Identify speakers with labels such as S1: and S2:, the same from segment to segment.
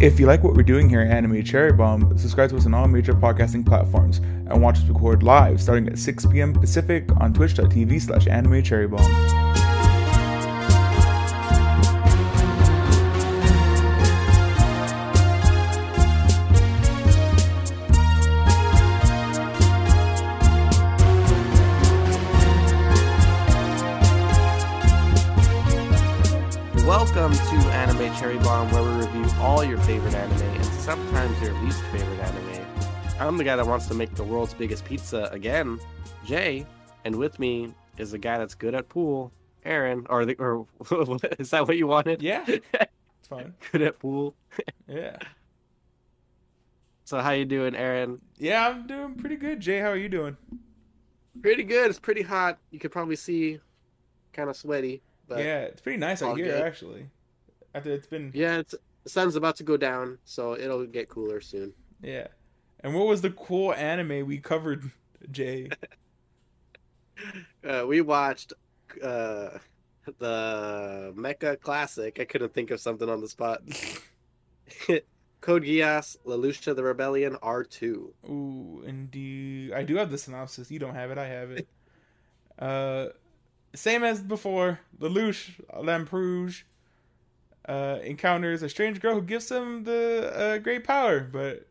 S1: If you like what we're doing here at Anime Cherry Bomb, subscribe to us on all major podcasting platforms and watch us record live starting at 6 p.m. Pacific on twitch.tv slash anime cherry bomb.
S2: The guy that wants to make the world's biggest pizza again, Jay, and with me is the guy that's good at pool, Aaron. Or the, or is that what you wanted?
S1: Yeah, it's fine.
S2: good at pool.
S1: Yeah.
S2: So how you doing, Aaron?
S1: Yeah, I'm doing pretty good. Jay, how are you doing?
S2: Pretty good. It's pretty hot. You could probably see, kind of sweaty. But
S1: yeah, it's pretty nice out here,
S2: good.
S1: actually. After it's been
S2: yeah, it's the sun's about to go down, so it'll get cooler soon.
S1: Yeah. And what was the cool anime we covered, Jay?
S2: Uh, we watched uh, the Mecha Classic. I couldn't think of something on the spot. Code Geass, Lelouch to the Rebellion, R2.
S1: Ooh, indeed. I do have the synopsis. You don't have it. I have it. Uh, same as before. Lelouch Lamperouge uh, encounters a strange girl who gives him the uh, great power, but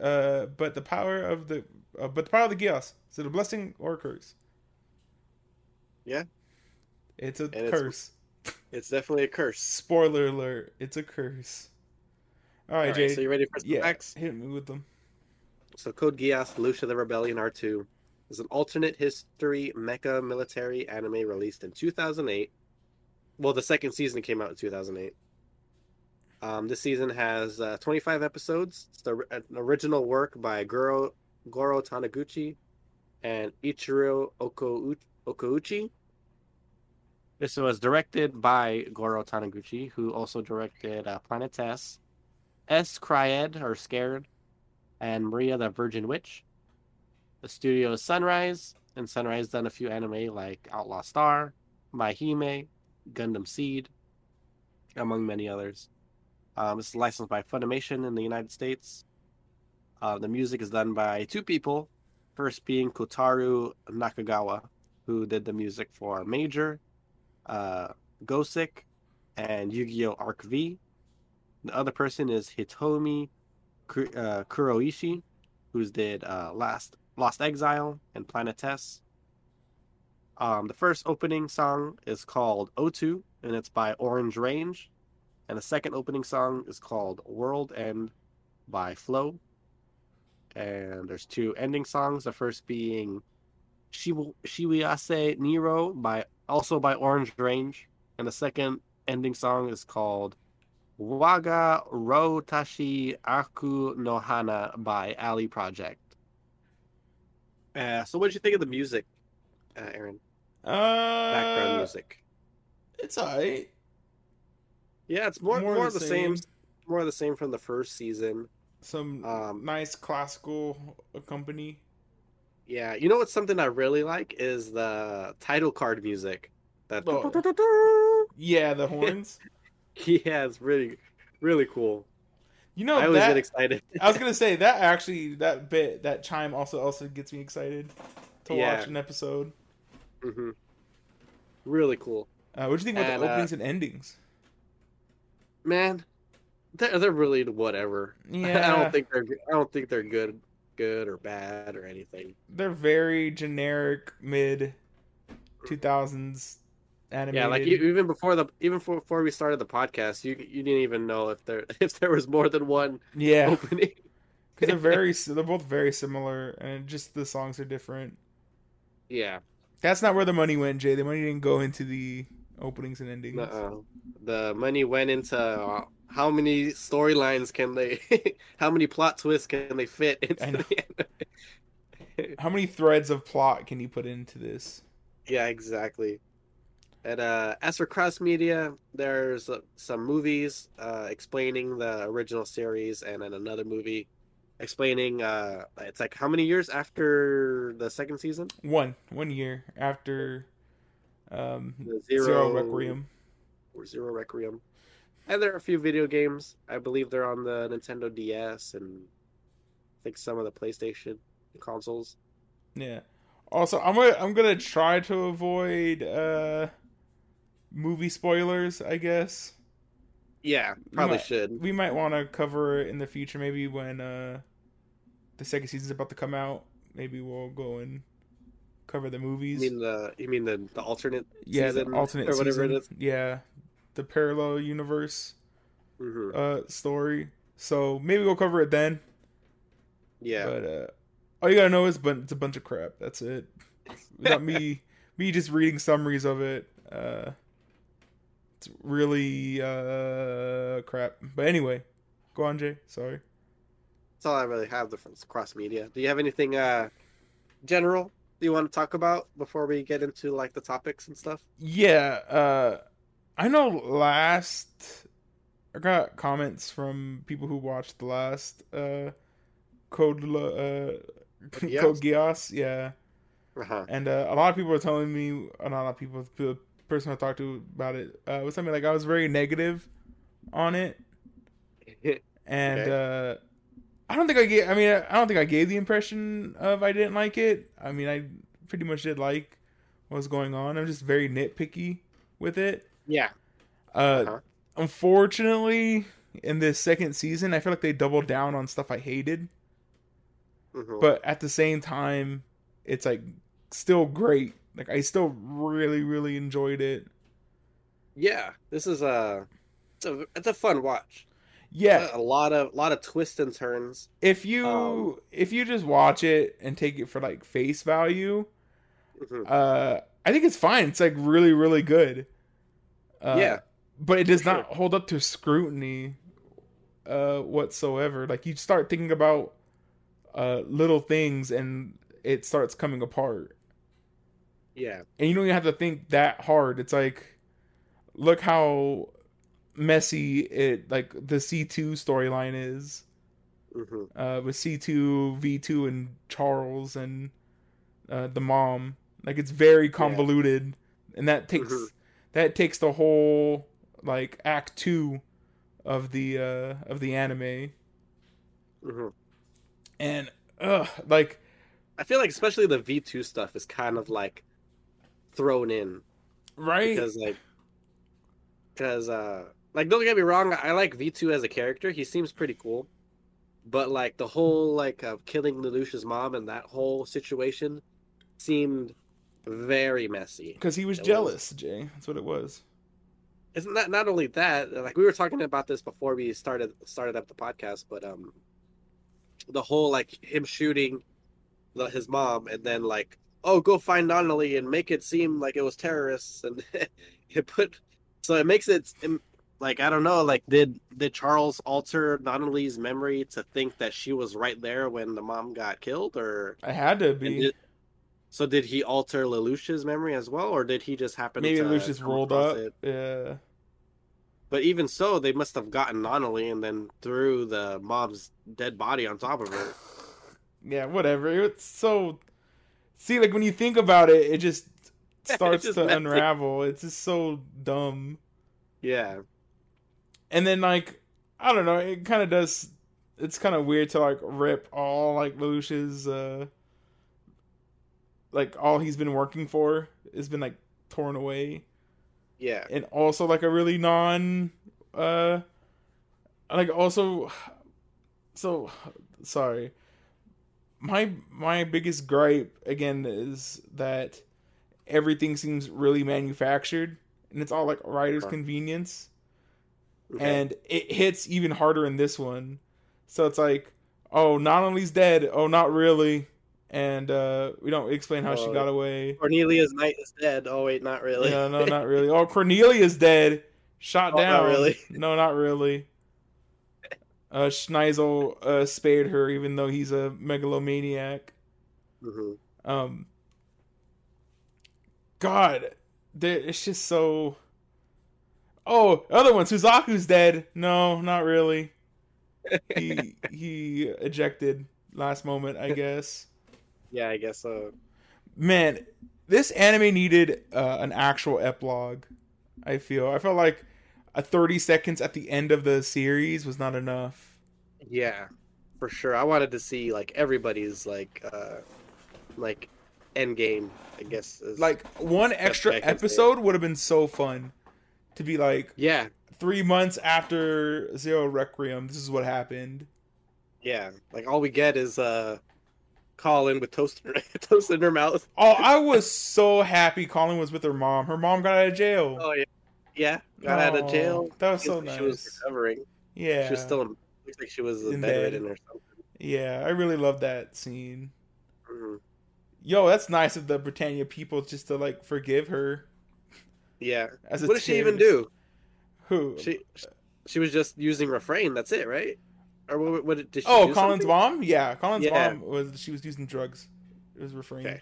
S1: uh, but the power of the uh, but the power of the. Is it a blessing or a curse?
S2: Yeah.
S1: It's a
S2: it's-
S1: curse.
S2: It's definitely a curse.
S1: Spoiler alert! It's a curse. All right,
S2: All
S1: Jay.
S2: so you ready for some
S1: yeah,
S2: facts?
S1: hit me with them.
S2: So Code Geass, Lelouch the Rebellion, R2 is an alternate history mecha military anime released in 2008. Well, the second season came out in 2008. Um, this season has uh, 25 episodes. It's the, an original work by Goro, Goro Taniguchi and Ichiro Okou, Okouchi. This was directed by Goro Taniguchi, who also directed uh, Planet S, S. Cryed, or Scared, and Maria the Virgin Witch. The studio is Sunrise, and Sunrise done a few anime like Outlaw Star, My Hime, Gundam Seed, among many others. Um, it's licensed by Funimation in the United States. Uh, the music is done by two people, first being Kotaro Nakagawa, who did the music for Major, uh, Gosick, and Yu-Gi-Oh! Arc V. The other person is Hitomi uh, Kuroishi, who's did uh, Last Lost Exile and Planet Test. Um, the first opening song is called O2, and it's by Orange Range. And the second opening song is called World End by Flow. And there's two ending songs. The first being Shiwiase Nero by also by Orange Range. And the second ending song is called Waga Rotashi Aku no Hana by Ali Project. Uh, so, what did you think of the music, uh, Aaron?
S1: Uh,
S2: Background music.
S1: It's alright.
S2: Yeah, it's more
S1: more
S2: more,
S1: the
S2: the same.
S1: same.
S2: More of the same from the first season.
S1: Some
S2: Um,
S1: nice classical company.
S2: Yeah, you know what's something I really like is the title card music. That
S1: Oh. Yeah, the horns.
S2: yeah, it's really really cool.
S1: You know
S2: I always
S1: that.
S2: get excited.
S1: I was gonna say that actually that bit that chime also also gets me excited to
S2: Yeah.
S1: watch an episode.
S2: Mm-hmm. Really cool,
S1: Uh, what do you think about
S2: And,
S1: the
S2: uh,
S1: openings and endings?
S2: Man. They're they're really whatever.
S1: Yeah, I
S2: don't think they're I don't think they're good good or bad or anything.
S1: they're very generic mid two thousands animated.
S2: Yeah, like even before the even before we started the podcast, you you didn't even know if there if there was more than one
S1: yeah,
S2: opening.
S1: because they're very they're both very similar, and just the songs are different.
S2: Yeah,
S1: That's not where the money went, Jay. The money didn't go into the openings and endings.
S2: uh the money went into uh, how many storylines can they, how many plot twists can they fit into?
S1: How many threads of plot can you put into this?
S2: Yeah, exactly. And uh, as for cross media, there's uh, some movies uh, explaining the original series, and then another movie explaining. Uh, it's like how many years after the second season?
S1: One one year after um, Zero,
S2: Zero,
S1: Requiem.
S2: or Zero Requiem. And there are a few video games. I believe they're on the Nintendo DS and I think some of the PlayStation consoles.
S1: Yeah. Also, I'm gonna I'm gonna try to avoid uh movie spoilers. I guess
S2: Yeah, probably
S1: might-
S2: should.
S1: we might want to cover it in the future. Maybe when uh the second season's about to come out. Maybe we'll go and cover the movies.
S2: You mean the you mean the the alternate
S1: yeah, the alternate
S2: or whatever
S1: season.
S2: it is?
S1: Yeah, the parallel universe
S2: hmm
S1: uh story. So maybe we'll cover it then.
S2: Yeah.
S1: But uh, all you gotta know is, but it's a bunch of crap. That's it. Without me, me just reading summaries of it. Uh, it's really uh crap. But anyway, go on, Jay. Sorry.
S2: That's all I really have the cross media. Do you have anything uh general you want to talk about before we get into like the topics and stuff?
S1: Yeah. Uh, I know last I got comments from people who watched the last uh code uh code Geass. Yeah.
S2: Uh-huh.
S1: and uh, a lot of people are telling me, not a lot of people, the person I talked to about it uh, was something like I was very negative on it, and uh, I don't think I gave. I mean, I don't think I gave the impression of I didn't like it. I mean, I pretty much did like what was going on. I'm just very nitpicky with it.
S2: yeah.
S1: Uh,
S2: Uh-huh.
S1: unfortunately, in this second season, I feel like they doubled down on stuff I hated,
S2: Mhm.
S1: but at the same time, it's like still great. Like I still really, really enjoyed it.
S2: yeah. This is a it's a it's a fun watch.
S1: Yeah,
S2: A lot of a lot of twists and turns.
S1: if you
S2: Um,
S1: if you just watch it and take it for like face value,
S2: Mhm.
S1: uh, I think it's fine. It's like really, really good. Uh,
S2: Yeah.
S1: but it does
S2: for
S1: not hold up to scrutiny, uh, whatsoever. Like you start thinking about uh little things and it starts coming apart.
S2: Yeah.
S1: and you don't even have to think that hard. It's like, look how messy it like the C two storyline is
S2: hmm
S1: uh, with C two V two and Charles and uh, the mom. Like it's very convoluted, and that takes
S2: Mhm.
S1: that takes the whole like act two of the uh, of the anime,
S2: hmm
S1: and ugh, like
S2: I feel like especially the V two stuff is kind of like thrown in.
S1: Right?
S2: Because like because uh like don't get me wrong i like v2 as a character he seems pretty cool but like the whole like of killing lelouch's mom and that whole situation seemed very messy
S1: because he was
S2: It was-
S1: jealous. Jay, that's what it was.
S2: isn't that not only that like we were talking about this before we started started up the podcast but um the whole like him shooting the, his mom and then like oh go find Nunnally and make it seem like it was terrorists and it put so it makes it im- like I don't know like did did Charles alter Nunnally's memory to think that she was right there when the mom got killed or
S1: I had to be.
S2: did- so did he alter Lelouch's memory as well or did he just happen
S1: Maybe
S2: to come
S1: rolled up.
S2: it?
S1: Yeah.
S2: But even so, they must have gotten Nunnally and then threw the mom's dead body on top of her.
S1: yeah, whatever. It's so see, like when you think about it, it just starts
S2: just
S1: to unravel. It's just so dumb.
S2: Yeah.
S1: And then like I don't know, it kind of does. It's kind of weird to like rip all like Lelouch's uh like all he's been working for has been like torn away.
S2: Yeah.
S1: and also like a really non uh like also so sorry my my biggest gripe again is that everything seems really manufactured and it's all like writer's convenience
S2: Okay.
S1: and it hits even harder in this one so it's like oh not only's dead oh not really and uh we don't explain how she got away
S2: Cornelia's knight is dead. Oh wait, not really.
S1: no, no, not really. Oh, Cornelia's dead. Shot
S2: Oh, not
S1: down.
S2: really?
S1: No, not really. Uh, Schneizel uh, spared her, even though he's a megalomaniac.
S2: hmm
S1: Um, God, it's just so. Oh, other one, Suzaku's dead. No, not really. He he ejected last moment, I guess.
S2: Yeah, I guess so.
S1: man, this anime needed uh, an actual epilogue. I feel. I felt like a 30 seconds at the end of the series was not enough.
S2: Yeah, for sure. I wanted to see like everybody's like uh like end game. I guess
S1: Like one extra
S2: I can say it.
S1: episode would have been so fun to be like
S2: yeah,
S1: three months after Zero Requiem. This is what happened.
S2: yeah. Like all we get is uh Kallen with toast in her, toast in her mouth.
S1: Oh, I was so happy Kallen was with her mom. Her mom got out of jail.
S2: Oh yeah, yeah. Got out of
S1: Oh,
S2: jail.
S1: That was so nice.
S2: She was recovering.
S1: Yeah,
S2: She was still in, looks like she was
S1: In
S2: bedridden
S1: bed.
S2: or something.
S1: yeah. I really love that scene.
S2: Mhm.
S1: Yo, that's nice of the Britannia people just to like forgive her.
S2: Yeah. What did she even do?
S1: Who?
S2: She she was just using refrain. That's it, right? Or what? What did, she?
S1: oh, Kallen's
S2: something?
S1: mom. Yeah, Kallen's
S2: Yeah.
S1: mom was she was using drugs. It was refrain.
S2: Okay.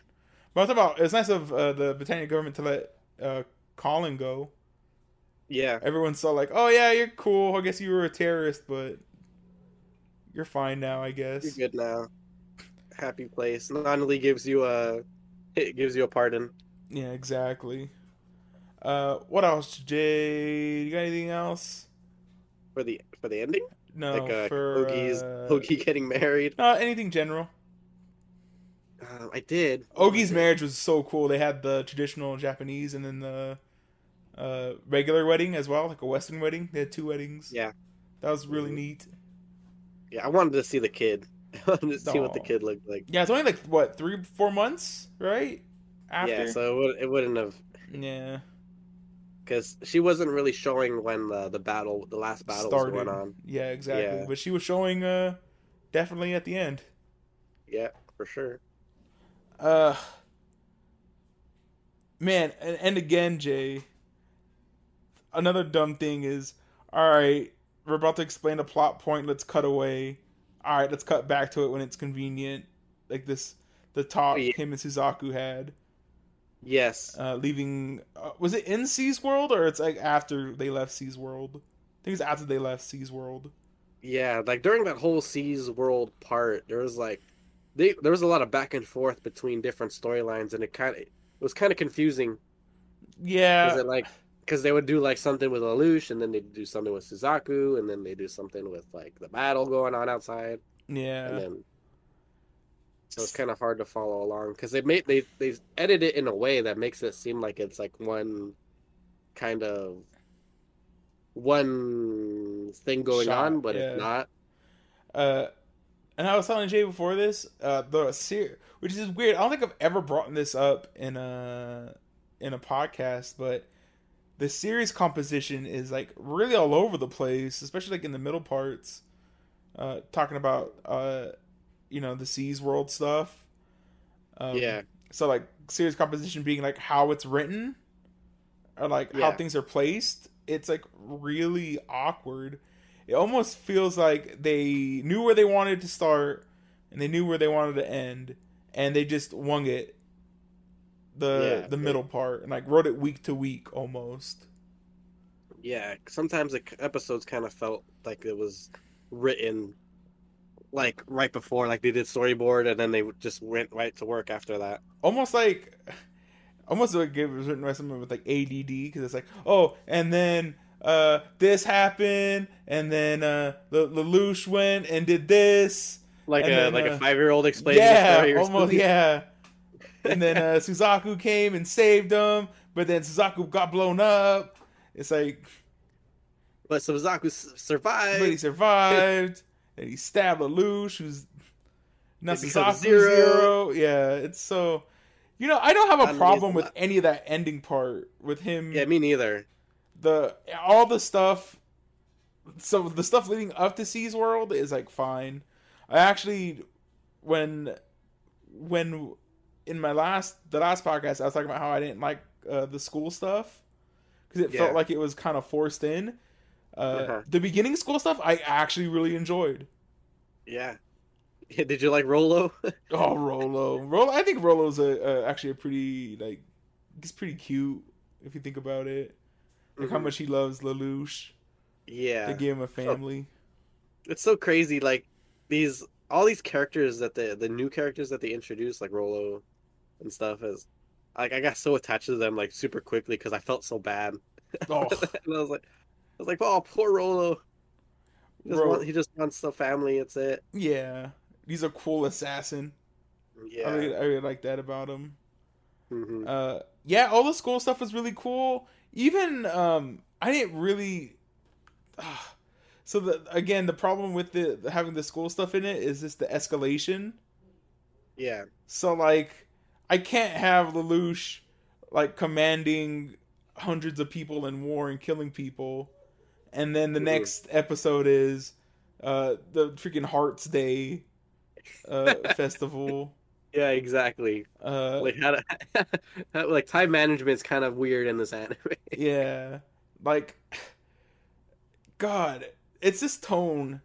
S1: But about it's nice of uh, the Britannia government to let uh, Kallen go.
S2: Yeah.
S1: Everyone's so like, oh yeah, you're cool. I guess you were a terrorist, but you're fine now. I guess.
S2: You're good now. Happy place. Not only gives you a, it gives you a pardon.
S1: Yeah, exactly. Uh, what else, Jay? You got anything else?
S2: for the for the ending.
S1: No,
S2: like uh,
S1: for
S2: Ohgi's
S1: uh,
S2: Ohgi getting married.
S1: No, anything general.
S2: Um, I did.
S1: Ohgi's marriage was so cool. They had the traditional Japanese and then the uh, regular wedding as well, like a Western wedding. They had two weddings.
S2: Yeah.
S1: that was really
S2: Mhm.
S1: neat.
S2: Yeah, I wanted to see the kid. I wanted to see what the kid looked like.
S1: Yeah, it's only like what three, four months, right? After.
S2: Yeah, so it, would, it wouldn't have
S1: yeah.
S2: Because she wasn't really showing when the the battle, the last battle was going on.
S1: Yeah, exactly.
S2: Yeah.
S1: But she was showing uh definitely at the end.
S2: Yeah, for sure.
S1: Uh man, and, and again, Jay. Another dumb thing is, all right, we're about to explain a plot point. Let's cut away. All right, let's cut back to it when it's convenient. Like this, the talk
S2: Oh, yeah.
S1: him and Suzaku had,
S2: Yes.
S1: uh, leaving. Uh, was it in C's World or it's like after they left C's World? I think it's after they left C's World.
S2: Yeah, like during that whole C's World part, there was like, they there was a lot of back and forth between different storylines, and it kind of it was kind of confusing
S1: Yeah,
S2: because it like because they would do like something with Lelouch, and then they do something with Suzaku, and then they do something with like the battle going on outside, and
S1: yeah,
S2: then so it's kind of hard to follow along because they made they they edit it in a way that makes it seem like it's like one kind of one thing going
S1: Shot,
S2: on, but
S1: yeah.
S2: it's not.
S1: Uh, and I was telling Jay before this, uh, the ser- which is weird. I don't think I've ever brought this up in a in a podcast, but the series composition is like really all over the place, especially like in the middle parts. Uh, talking about uh, you know, the C's world stuff. Um,
S2: yeah,
S1: So like series composition being like how it's written, or like how things are placed. It's like really awkward. It almost feels like they knew where they wanted to start and they knew where they wanted to end, and they just wung it. The
S2: Yeah,
S1: the middle part and like wrote it week to week almost.
S2: yeah. Sometimes the episodes kind of felt like it was written like right before, like they did storyboard, and then they just went right to work after that.
S1: almost like almost like it was written by someone with like ADD because it's like oh and then uh this happened and then uh the Lelouch went and did this
S2: Like a
S1: then,
S2: like
S1: uh,
S2: a five year old explaining the
S1: yeah
S2: story.
S1: Almost
S2: something.
S1: yeah and then uh Suzaku came and saved them, but then Suzaku got blown up it's like
S2: But Suzaku survived.
S1: but he survived and he stabbed Lelouch who's not
S2: It becomes Zero.
S1: zero. yeah it's so you know I don't have a problem with any of that ending part with him
S2: Yeah, me neither.
S1: the all the stuff so the stuff leading up to C's World is like fine. I actually when when in my last the last podcast I was talking about how I didn't like uh, the school stuff because it
S2: Yeah.
S1: felt like it was kind of forced in. Uh,
S2: Uh-huh.
S1: The beginning school stuff I actually really enjoyed.
S2: Yeah. Did you like Rolo?
S1: Oh, Rolo, Rolo. I think Rolo's a, a actually a pretty like he's pretty cute if you think about it. Like how
S2: Mhm.
S1: much he loves Lelouch.
S2: yeah.
S1: They gave him a family.
S2: It's so crazy. Like these, all these characters that the the new characters that they introduced, like Rolo and stuff, is like I got so attached to them like super quickly because I felt so bad.
S1: Oh,
S2: and I was like, was like, oh, poor Rolo. He just,
S1: Ro-
S2: want- he just wants the family. It's it.
S1: Yeah, he's a cool assassin.
S2: Yeah.
S1: I really, I really like that about him.
S2: Mhm.
S1: Uh, yeah, all the school stuff was really cool. Even um, I didn't really. ah. so the again, the problem with the having the school stuff in it is just the escalation.
S2: Yeah.
S1: So like, I can't have Lelouch like commanding hundreds of people in war and killing people, and then the next episode is uh the freaking Hearts Day uh festival.
S2: Yeah. Exactly.
S1: Uh,
S2: Like how to, like time management's kind of weird in this anime.
S1: yeah, like God, it's this tone.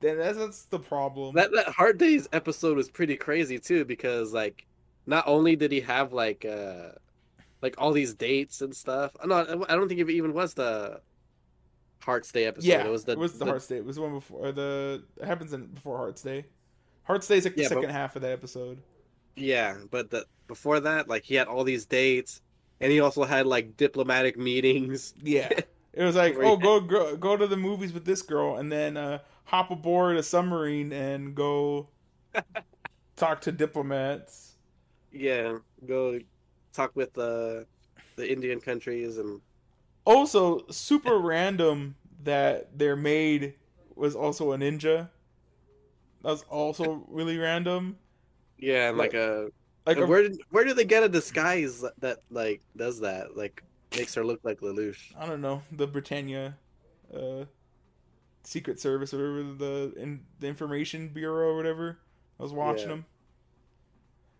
S1: Then that's, that's the problem.
S2: That that Hard Days episode was pretty crazy too because like not only did he have like uh like all these dates and stuff. No, I don't think it even was the Hearts Day episode.
S1: yeah,
S2: it was the,
S1: it was the,
S2: the-
S1: Hearts Day. It was the one before the. It happens in before Hearts Day. Hearts Day is like the
S2: Yeah, but-
S1: second half of the episode.
S2: Yeah, but the before that, like he had all these dates, and he also had like diplomatic meetings.
S1: Yeah. It was like, oh, go, go go to the movies with this girl, and then uh, hop aboard a submarine and go talk to diplomats.
S2: Yeah, go talk with the the Indian countries and
S1: Also, super random that their maid was also a ninja. That was also really random.
S2: yeah, and like
S1: Like-
S2: a
S1: Like, a-
S2: where did where do they get a disguise that, that like does that like makes her look like Lelouch?
S1: I don't know, the Britannia uh, Secret Service or the in, the Information Bureau or whatever. I was watching
S2: Yeah.
S1: them.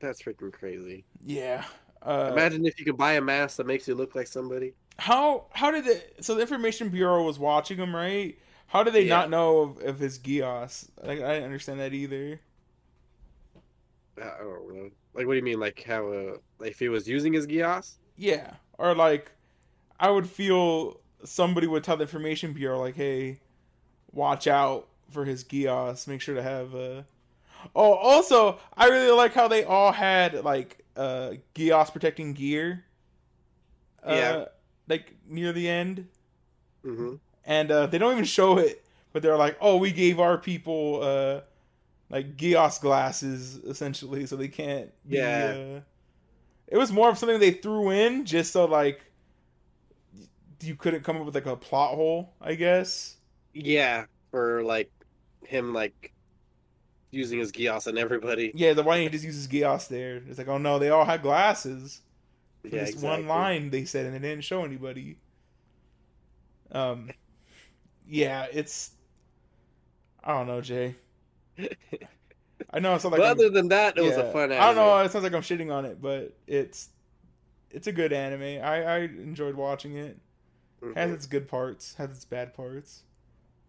S2: That's freaking crazy.
S1: Yeah. Uh,
S2: Imagine if you could buy a mask that makes you look like somebody.
S1: How how did the so the information bureau was watching him right how did they
S2: Yeah.
S1: not know of, of his geass like i didn't understand that either
S2: I don't know. Like, what do you mean? Like how uh, if he was using his Geass?
S1: yeah or like i would feel somebody would tell the information bureau like hey watch out for his geass make sure to have uh oh also i really like how they all had like uh geass protecting gear uh,
S2: Yeah.
S1: Like near the end
S2: Mm-hmm.
S1: and uh, they don't even show it, but they're like, "Oh, we gave our people uh, like Geass glasses, essentially, so they can't." Be,
S2: Yeah.
S1: Uh... It was more of something they threw in just so like you couldn't come up with like a plot hole, I guess.
S2: Yeah, for like him like using his Geass on everybody.
S1: Yeah, the why he just uses Geass there? It's like, oh no, they all had glasses.
S2: Yeah,
S1: this
S2: exactly.
S1: one line they said, and they didn't show anybody. Um, yeah, it's. I don't know, Jay. I know it's not like
S2: other than that, it was a fun.
S1: I don't know. It sounds like I'm shitting on it, but it's it's a good anime. I I enjoyed watching it. Has
S2: Mhm.
S1: its good parts, has its bad parts,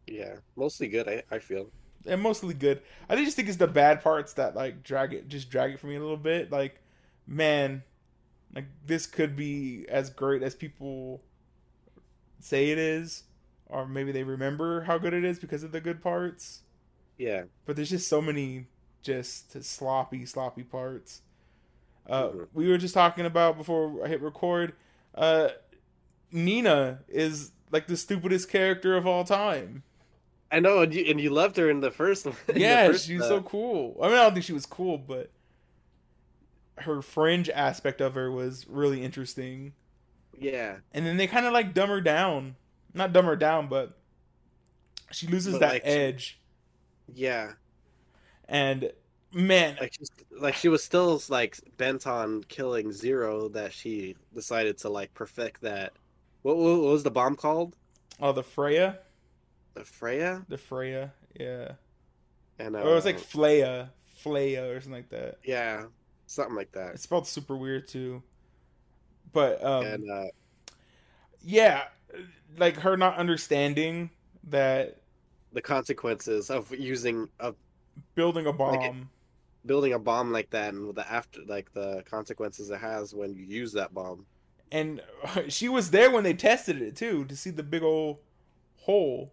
S2: Yeah, mostly good. I, I feel.
S1: and mostly good. I just think it's the bad parts that like drag it, just drag it for me a little bit. Like, man, like this could be as great as people say it is, or maybe they remember how good it is because of the good parts.
S2: Yeah,
S1: but there's just so many just sloppy, sloppy parts. Uh,
S2: Mhm.
S1: We were just talking about before I hit record. Uh, Nina is like the stupidest character of all time.
S2: I know, and you and you loved her in the first one.
S1: Yeah,
S2: first,
S1: she's
S2: uh,
S1: so cool. I mean, I don't think she was cool, but her fringe aspect of her was really interesting.
S2: Yeah,
S1: And then they kind of like dumb her down. Not dumb her down, but she loses
S2: But,
S1: that
S2: like,
S1: edge.
S2: yeah.
S1: And man,
S2: Like she's like she was still like bent on killing Zero. That she decided to like perfect that. What, what was the bomb called?
S1: oh, the Freya.
S2: The Freya.
S1: The Freya, yeah.
S2: And uh,
S1: Or it was like Flaya, Flaya, or something like that.
S2: yeah, something like that.
S1: It's spelled super weird too. But um,
S2: and uh,
S1: yeah, like her not understanding that
S2: the consequences of using of
S1: building a
S2: Like
S1: bomb.
S2: it- building a bomb like that and the after like the consequences it has when you use that bomb.
S1: and she was there when they tested it too to see the big old hole.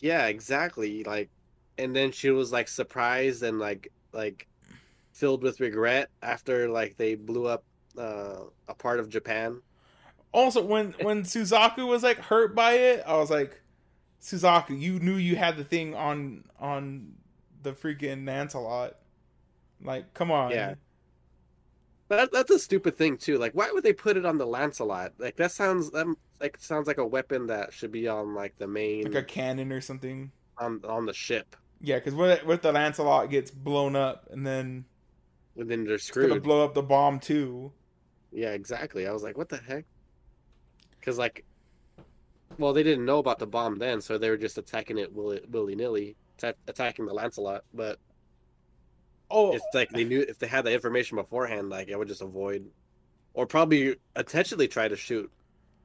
S2: Yeah, exactly. Like, and then she was like surprised and like like filled with regret after like they blew up uh, a part of Japan.
S1: Also, when when Suzaku was like hurt by it, I was like, Suzaku, you knew you had the thing on on the freaking Lancelot. Like, come on.
S2: Yeah. That, that's a stupid thing too. Like, why would they put it on the Lancelot? Like, that sounds that like sounds like a weapon that should be on like the main
S1: Like a cannon or something.
S2: on on the ship.
S1: Yeah, because what what if the Lancelot gets blown up and then
S2: And then they're
S1: it's gonna blow up the bomb too?
S2: Yeah, exactly. I was like, what the heck? Because like, well, they didn't know about the bomb then, so they were just attacking it willy willy nilly, attacking the Lancelot. But
S1: Oh,
S2: it's like they knew if they had the information beforehand, like I would just avoid, or probably intentionally try to shoot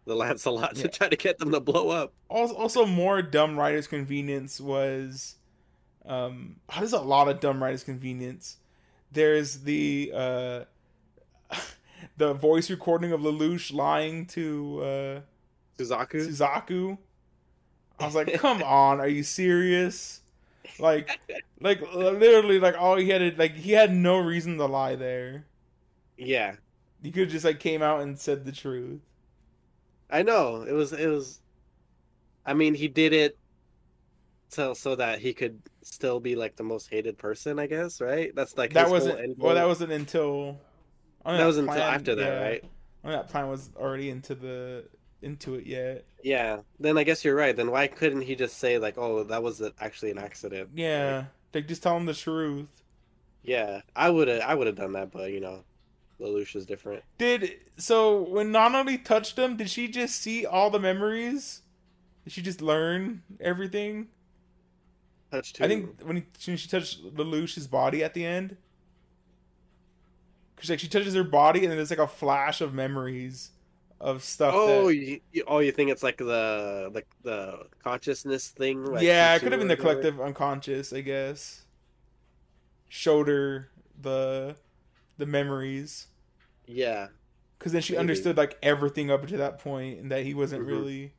S2: the Lancelot
S1: Yeah.
S2: to try to get them to blow up.
S1: also, also more dumb writers convenience was um oh, there's a lot of dumb writers convenience there's the uh the voice recording of lelouch lying to uh
S2: Suzaku.
S1: suzaku i was like come on are you serious like like literally like all he had to, like he had no reason to lie there
S2: Yeah,
S1: he could have just like came out and said the truth
S2: I know. It was. It was. I mean, he did it so so that he could still be like the most hated person. I guess, right? That's like
S1: that wasn't well that wasn't until oh, I
S2: That was until
S1: plan-
S2: after that,
S1: yeah.
S2: right?
S1: I mean, that plan was already into the into it yet.
S2: Yeah. Then I guess you're right. Then why couldn't he just say like, "Oh, that was actually an accident"?
S1: Yeah, like just tell him the truth.
S2: Yeah, I would have. I would have done that, but you know, Lelouch is different.
S1: Did so when Nunnally touched him? Did she just see all the memories? Did she just learn everything?
S2: Touch.
S1: I think when, he, when she touched Lelouch's body at the end, because like she touches her body and then there's like a flash of memories of stuff.
S2: Oh,
S1: that,
S2: you, you, oh, you think it's like the the the consciousness thing? Like
S1: yeah, it could have been the collective unconscious, I guess. Showed her the the memories.
S2: Yeah,
S1: because then she
S2: Maybe.
S1: understood like everything up to that point and that he wasn't
S2: Mhm.
S1: really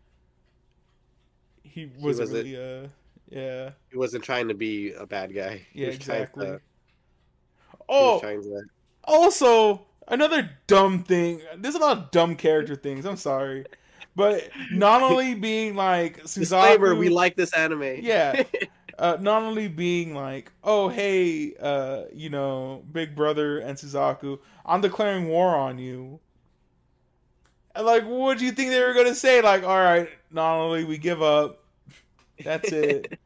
S1: he wasn't
S2: wasn't-
S1: really uh yeah
S2: he wasn't trying to be a bad guy.
S1: Yeah exactly
S2: to- he was
S1: oh
S2: to-
S1: also another dumb thing there's a lot of dumb character things i'm sorry but not only being like
S2: Disclaimer:
S1: Suzaku,
S2: We like this anime.
S1: yeah uh, not only being like, oh hey, uh, you know, Big Brother and Suzaku, I'm declaring war on you. And like, what do you think they were gonna say? Like, all right, not only we give up, that's it.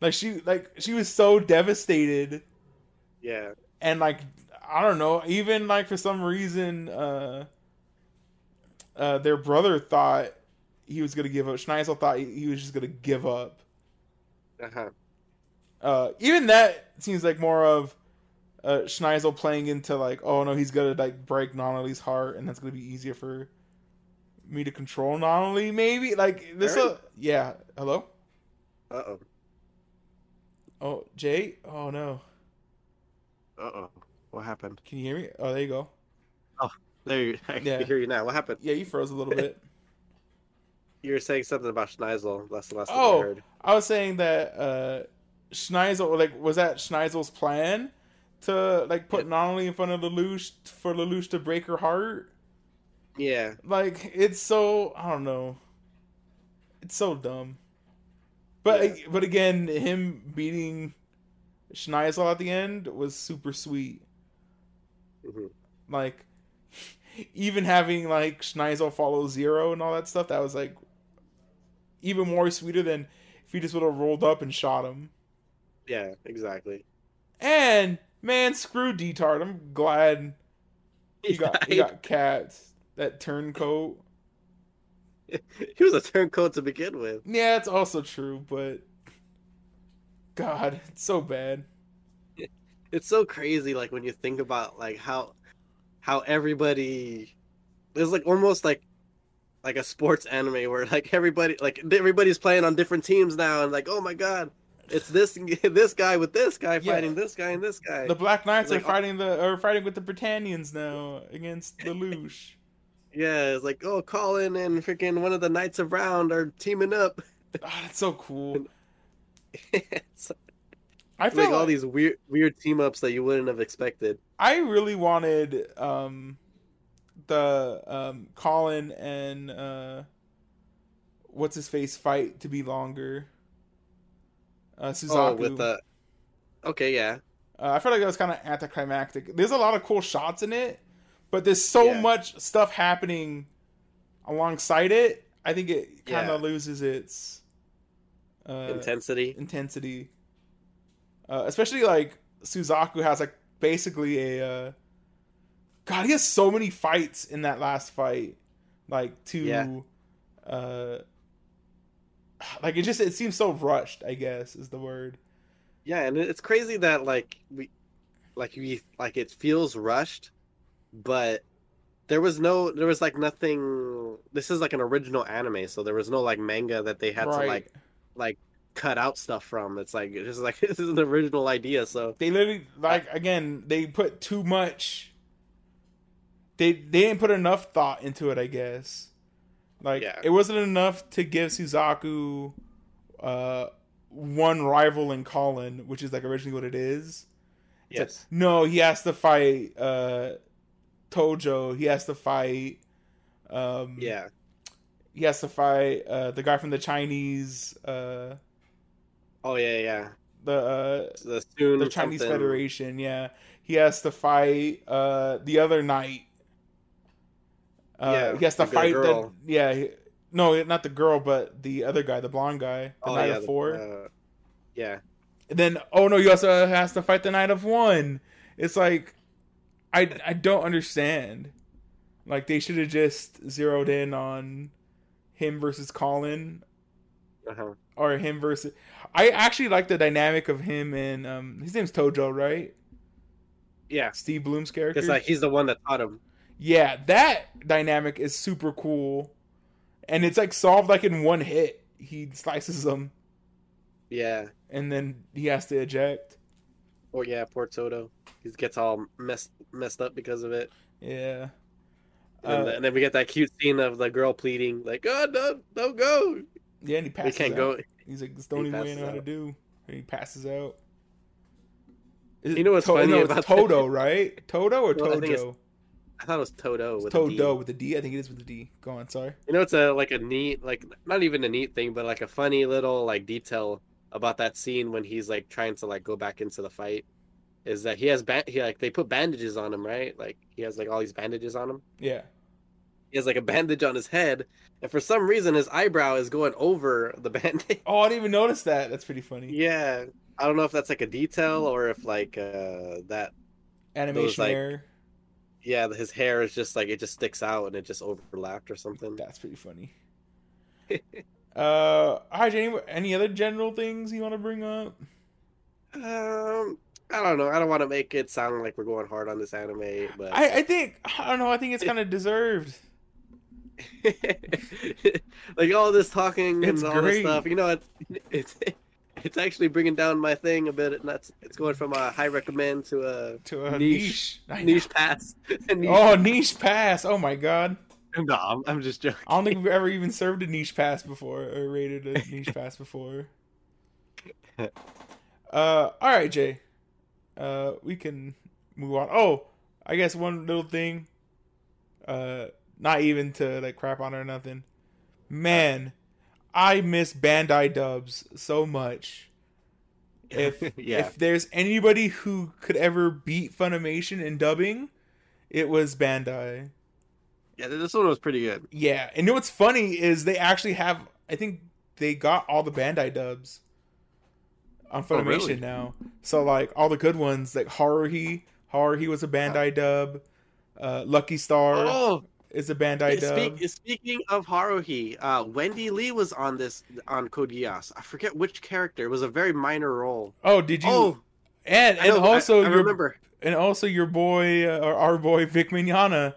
S1: Like she, like she was so devastated,
S2: yeah.
S1: and like I don't know, even like for some reason, uh, uh, their brother thought he was gonna give up. Schneizel thought he, was just gonna give up
S2: Uh-huh.
S1: uh, even that seems like more of uh, Schneizel playing into like, oh no, he's gonna like break Nunnally's heart, and that's gonna be easier for me to control Nunnally. Maybe like this. Uh, yeah. Hello.
S2: Uh oh.
S1: Oh, Jay. Oh no.
S2: Uh oh. What happened?
S1: Can you hear me? Oh, there you go.
S2: Oh, there, you, I
S1: Yeah.
S2: can hear you now. What happened?
S1: Yeah, you froze a little bit.
S2: You were saying something about Schneizel. That's the last thing
S1: Oh.
S2: I heard.
S1: I was saying that uh Schneizel, like, was that Schneizel's plan to like put Nunnally in front of Lelouch for Lelouch to break her heart?
S2: Yeah.
S1: like it's so I don't know. It's so dumb. But
S2: Yeah.
S1: but again, him beating Schneizel at the end was super sweet.
S2: hmm
S1: Like even having like Schneizel follow zero and all that stuff, that was like even more sweeter than if he just would have rolled up and shot him.
S2: Yeah. Exactly.
S1: And man, screw Diethard. I'm glad he got he got cats. That turncoat.
S2: he was a turncoat to begin with.
S1: Yeah, it's also true, but God, it's so bad.
S2: It's so crazy, like when you think about like how how everybody there's like almost like like a sports anime where like everybody like everybody's playing on different teams now and like oh my god it's this this guy with this guy
S1: Yeah.
S2: fighting this guy and this guy
S1: The Black Knights
S2: Like,
S1: are fighting the are fighting with the Britannians now against the Lelouch.
S2: Yeah it's like oh Kallen and freaking one of the Knights of Round are teaming up
S1: oh, that's so cool.
S2: it's
S1: I feel
S2: like all these weird weird team ups that you wouldn't have expected
S1: I really wanted um the um Kallen and uh what's his face fight to be longer. Uh,
S2: Oh,
S1: Suzaku.
S2: with the. Okay, yeah.
S1: Uh, I feel like that was kind of anticlimactic. There's a lot of cool shots in it, but there's so
S2: Yeah.
S1: much stuff happening alongside it. I think it kind
S2: Yeah.
S1: of loses its uh,
S2: Intensity.
S1: intensity. Uh, especially like Suzaku has like basically a uh, God. He has so many fights in that last fight, like to,
S2: Yeah.
S1: uh, like it just it seems so rushed. I guess is the word.
S2: Yeah, and it's crazy that like we, like we like it feels rushed, but there was no, there was like nothing. This is like an original anime, so there was no like manga that they had to like like cut out stuff from. It's like it's just like this is an original idea. So
S1: they literally like again they put too much they they didn't put enough thought into it i guess like
S2: Yeah.
S1: it wasn't enough to give suzaku uh one rival in kallen which is like originally what it is It's like,
S2: yes,
S1: no he has to fight uh tojo he has to fight um
S2: yeah,
S1: he has to fight uh the guy from the chinese uh
S2: oh yeah, yeah.
S1: the uh
S2: The soon
S1: the Chinese
S2: something-
S1: Federation. Yeah, he has to fight uh, the other knight. Uh,
S2: Yeah,
S1: he has to
S2: the
S1: fight the yeah. he- no, not the girl, but the other guy, the blonde guy, the
S2: Oh
S1: Knight
S2: yeah,
S1: of
S2: the-
S1: Four.
S2: uh, yeah,
S1: And then oh no, he also has to fight the Knight of One. It's like I I don't understand. Like they should have just zeroed in on him versus Kallen
S2: uh-huh.
S1: or him versus. I actually like the dynamic of him and um his name's Tojo, right?
S2: yeah.
S1: Steve Blum's character.
S2: Because like he's the one that taught him.
S1: Yeah, that dynamic is super cool, and it's like solved like in one hit. He slices them,
S2: Yeah.
S1: and then he has to eject.
S2: Or yeah, poor Toto. He gets all messed messed up because of it.
S1: Yeah,
S2: And,
S1: Uh,
S2: and then we get that cute scene of the girl pleading, like, "Oh, don't, don't go.
S1: yeah, and he passes.
S2: can't
S1: out.
S2: go."
S1: He's like, "It's the only
S2: He
S1: way I know how to do." And he passes out. Is
S2: You know what's
S1: To-
S2: funny
S1: no,
S2: about
S1: Toto, right? Toto or
S2: Well, I
S1: Tojo?
S2: I thought it was Toto
S1: It's
S2: with.
S1: Todo with a D. I think it is with a D. Go on, sorry.
S2: You know, it's a like a neat, like not even a neat thing, but like a funny little like detail about that scene when he's like trying to like go back into the fight. Is that he has band? He like they put bandages on him, right? Like he has like all these bandages on him.
S1: Yeah,
S2: He has like a bandage on his head, and for some reason his eyebrow is going over the bandage.
S1: Oh, I didn't even notice that. That's pretty funny.
S2: Yeah, I don't know if that's like a detail or if like uh that
S1: Animation
S2: like-
S1: error.
S2: yeah his hair is just like it just sticks out and it just overlapped or something.
S1: That's pretty funny. uh, right, Jenny. Any other general things you want to bring up?
S2: Um, I don't know. I don't want to make it sound like we're going hard on this anime, but
S1: I, I think I don't know. I think it's kind of deserved.
S2: like all this talking
S1: It's
S2: and all
S1: great.
S2: this stuff, you know, it's it's it's actually bringing down my thing a bit. And that's it's going from a high recommend to a
S1: To a
S2: Niche.
S1: niche,
S2: niche pass. Niche-
S1: Oh, niche pass. Oh my god.
S2: no, I'm, I'm just joking.
S1: I don't think we've ever even served a niche pass before or rated a niche pass before. Uh, all right, Jay. Uh, we can move on. Oh, I guess one little thing. Uh, not even to like crap on or nothing. Man, I miss Bandai dubs so much. If
S2: Yeah.
S1: if there's anybody who could ever beat Funimation in dubbing, it was Bandai.
S2: Yeah, this one was pretty good.
S1: Yeah, and you know what's funny is they actually have. I think they got all the Bandai dubs on
S2: Oh,
S1: Funimation
S2: really?
S1: now. So like all the good ones, like Haruhi. Haruhi was a Bandai dub. Uh, Lucky Star
S2: Oh,
S1: is a Bandai dub.
S2: speak, speaking of Haruhi, uh, Wendy Lee was on this on Code Geass. I forget which character. It was a very minor role.
S1: oh, did you?
S2: Oh,
S1: and
S2: I
S1: and
S2: know, I-
S1: also
S2: I,
S1: your
S2: remember.
S1: and also your boy uh, or our boy Vic Mignogna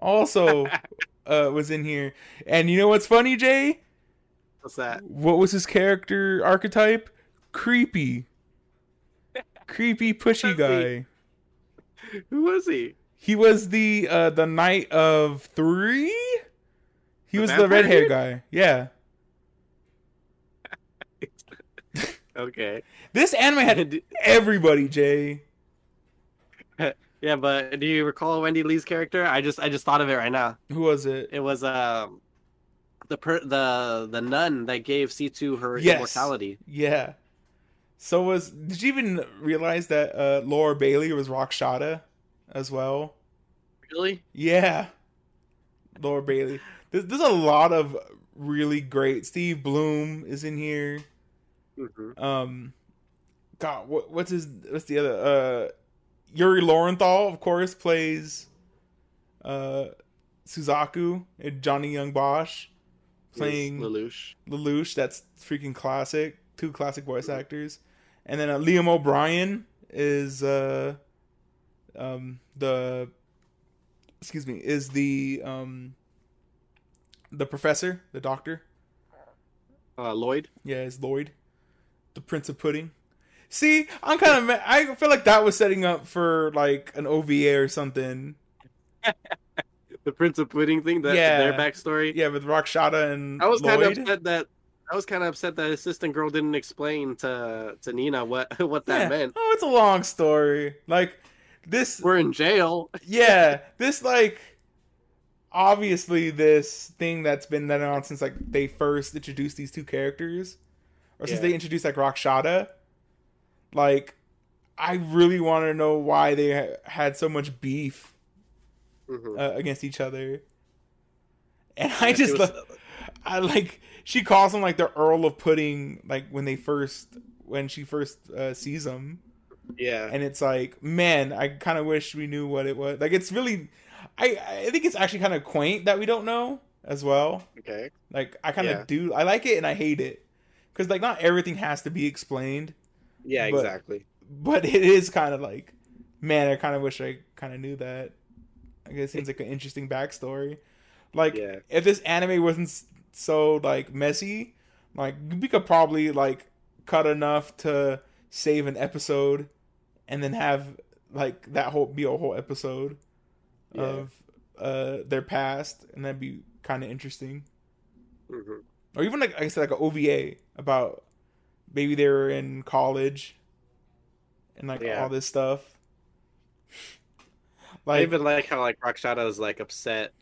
S1: also uh, was in here. And you know what's funny, Jay?
S2: What's that?
S1: What was his character archetype? Creepy. Creepy pushy guy.
S2: Who was he?
S1: He was the uh the knight of three? He
S2: The
S1: was the red hair guy. Yeah.
S2: Okay.
S1: This anime had everybody, Jay.
S2: Yeah, but do you recall Wendy Lee's character? I just I just thought of it right now.
S1: Who was it?
S2: It was um the per, the the nun that gave C two her
S1: Yes.
S2: immortality.
S1: Yeah. So was did you even realize that uh Laura Bailey was Rakshata as well?
S2: Really?
S1: Yeah. Laura Bailey. There's, there's a lot of really great. Steve Blum is in here.
S2: hmm
S1: Um, God, what, what's his? What's the other? Uh, Yuri Lowenthal, of course, plays uh Suzaku and Johnny Yong Bosch playing
S2: Lelouch.
S1: Lelouch. That's freaking classic. Two classic voice actors, and then uh, Liam O'Brien is uh um the excuse me is the um the professor, the doctor.
S2: Uh, Lloyd.
S1: Yeah, it's Lloyd, the Prince of Pudding. See, I'm kind of. I feel like that was setting up for like an OVA or something.
S2: The Prince of Pudding thing. That
S1: Yeah.
S2: their backstory.
S1: Yeah, with Rakshata and
S2: I was kind of upset that I was kind of upset that assistant girl didn't explain to to Nina what what that
S1: Yeah.
S2: meant.
S1: Oh, it's a long story. Like this.
S2: We're in jail.
S1: yeah, this like obviously this thing that's been that on since like they first introduced these two characters, or since they introduced like Rakshata. Like, I really want to know why they ha- had so much beef
S2: Mhm.
S1: uh, against each other. And I
S2: Yeah,
S1: just,
S2: was-
S1: lo- I like she calls him like the Earl of Pudding, like when they first when she first uh, sees him,
S2: yeah.
S1: and it's like, man, I kind of wish we knew what it was. Like it's really, I I think it's actually kind of quaint that we don't know as well.
S2: Okay.
S1: Like I kind of
S2: Yeah.
S1: do, I like it and I hate it because like not everything has to be explained,
S2: Yeah.
S1: But-
S2: Exactly.
S1: but it is kind of like, man, I kind of wish I kind of knew that. I guess it seems like an interesting backstory. Like
S2: Yeah.
S1: if this anime wasn't so like messy, like we could probably like cut enough to save an episode, and then have like that whole be a whole episode
S2: Yeah.
S1: of uh their past, and that'd be kind of interesting.
S2: hmm
S1: Or even like, like I said, like an OVA about maybe they were in college, and like
S2: Yeah.
S1: all this stuff.
S2: I even like how like Rakshata is like upset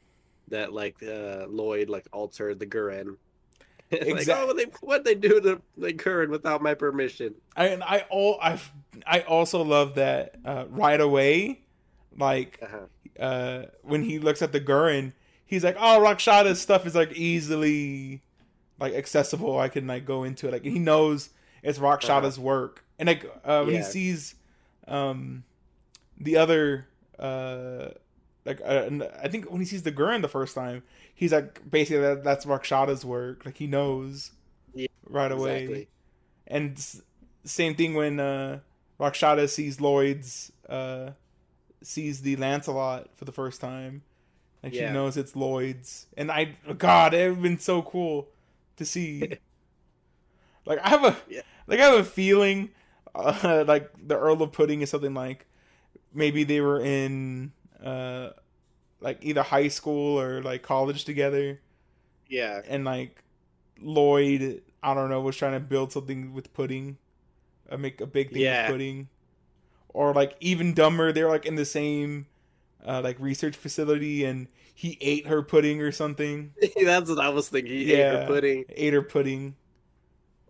S2: that like uh Lloyd like altered the Gurren. like,
S1: Exact-
S2: oh, they what they do to the Gurren without my permission?
S1: I and I all I I also love that uh, right away, like
S2: Uh-huh.
S1: uh, when he looks at the Gurren, he's like, "Oh, Rakshata's stuff is like easily like accessible. I can like go into it. Like he knows it's Rakshata's work." And like uh, when he sees um the other uh like uh, I think when he sees the Gurren the first time, he's like basically that, that's Rakshata's work. Like he knows
S2: Yeah,
S1: right away.
S2: Exactly.
S1: And same thing when uh, Rakshata sees Lloyd's, uh, sees the Lancelot for the first time. Like
S2: Yeah.
S1: she knows it's Lloyd's. And I, God, it would have been so cool to see. like I have a,
S2: Yeah.
S1: like I have a feeling, uh, like the Earl of Pudding is something like maybe they were in, uh, like either high school or like college together
S2: Yeah.
S1: and like Lloyd, I don't know, was trying to build something with pudding, uh, make a big thing
S2: Yeah.
S1: with pudding, or like even dumber, they're like in the same uh, like research facility, and he ate her pudding or something,
S2: That's what I was thinking. He ate her
S1: Yeah.
S2: pudding,
S1: ate her pudding.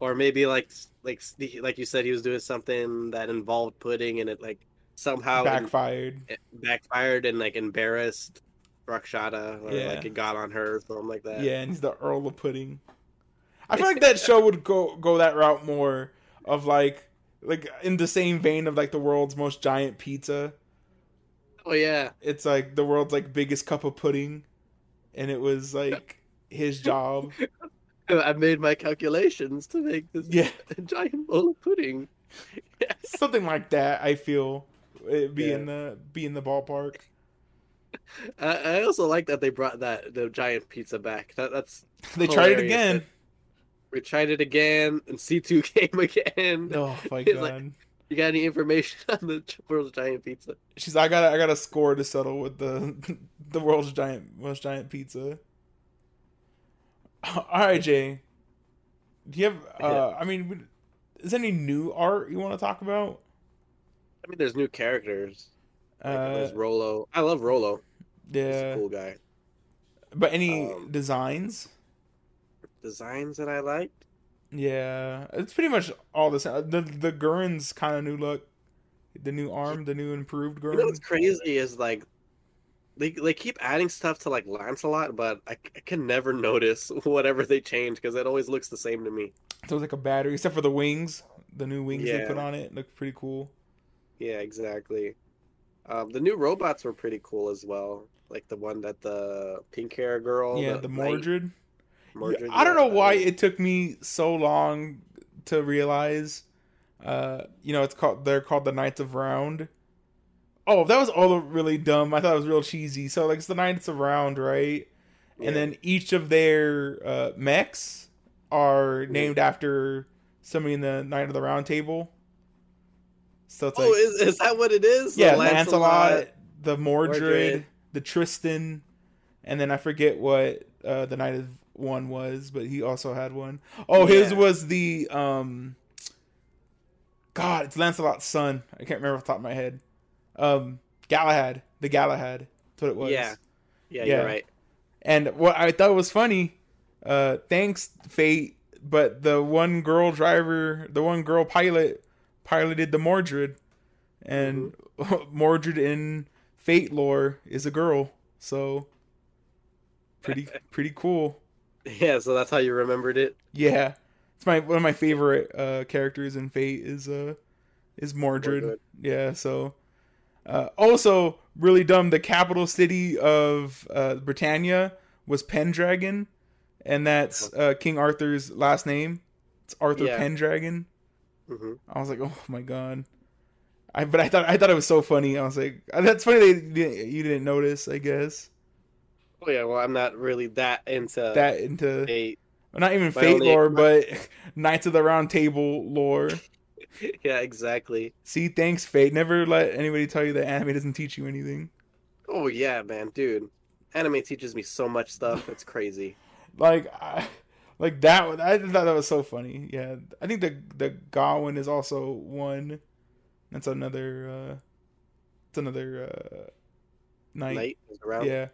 S2: or maybe like like like you said, he was doing something that involved pudding, and it like somehow
S1: backfired.
S2: it backfired and like embarrassed Rakshata, or
S1: Yeah.
S2: like it got on her, or something like that.
S1: Yeah, and he's the Earl of Pudding. I feel like that show would go go that route more of like like in the same vein of like the world's most giant pizza.
S2: Oh yeah.
S1: it's like the world's like biggest cup of pudding and it was like his job
S2: I made my calculations to make this
S1: yeah
S2: giant bowl of pudding.
S1: something like that i feel it be
S2: Yeah.
S1: in the be in the ballpark
S2: I, I also like that they brought that the giant pizza back. That that's
S1: they tried it again
S2: we tried it again, and C two came again.
S1: oh my god
S2: like- You got any information on the world's giant pizza?
S1: she's i got i got a score to settle with the the world's giant most giant pizza all right jay do you have uh i mean is there any new art you want to talk about
S2: I mean, there's new characters. Like,
S1: uh
S2: there's Rolo. I love Rolo. He's a
S1: yeah
S2: cool guy.
S1: but any
S2: um,
S1: designs
S2: designs that I liked.
S1: Yeah, it's pretty much all the same. The the Gurren's kind of new look, the new arm, the new improved
S2: You know what's crazy is like they they keep adding stuff to like Lancelot, but I, I can never notice whatever they change because it always looks the same to me.
S1: So it's like a battery, except for the wings. The new wings they put on it look pretty cool.
S2: Yeah, exactly. Um, the new robots were pretty cool as well. Like the one that the pink hair girl.
S1: yeah, the
S2: knight-
S1: Mordred. I don't know why it took me so long to realize. Uh, you know, it's called they're called the Knights of Round. Oh, that was all really dumb. I thought it was real cheesy. So like it's the Knights of Round, right?
S2: was-
S1: And then each of their uh, mechs are named after somebody in the Knight of the Round Table. So it's like
S2: oh, is, is that what it is? The
S1: yeah, Lancelot, the Mordred,
S2: Mordred.
S1: the Tristan, and then I forget what uh, the Knight of one was, but he also had one. Oh, his was the um. God, it's Lancelot's son. I can't remember off the top of my head. Um, Galahad, the Galahad. That's what it was.
S2: Yeah. Yeah,
S1: Yeah.
S2: you're right.
S1: And what I thought was funny, uh, thanks Fate, but the one girl driver, the one girl pilot, piloted the Mordred, and Mordred in Fate lore is a girl, so pretty pretty cool.
S2: Yeah, so that's how you remembered it.
S1: Yeah, it's my one of my favorite uh, characters in Fate is uh is Mordred.
S2: Mordred.
S1: Yeah, so uh, also really dumb. The capital city of uh, Britannia was Pendragon, and that's uh, King Arthur's last name. It's Arthur
S2: Yeah.
S1: Pendragon.
S2: hmm
S1: I was like, oh my god. I but I thought I thought it was so funny. I was like, that's funny. They you didn't notice, I guess.
S2: Oh yeah, well I'm not really that into
S1: That into
S2: a
S1: well, not even
S2: my
S1: Fate
S2: only-
S1: lore, but Knights of the Round Table lore.
S2: yeah, exactly.
S1: See, thanks, Fate. Never let anybody tell you that anime doesn't teach you anything.
S2: Oh yeah, man, dude. Anime teaches me so much stuff. It's crazy.
S1: Like, I, like that. one- I thought that was so funny. Yeah, I think the the Gawain is also one. That's another. uh It's another uh knight.
S2: Night is around.
S1: Yeah,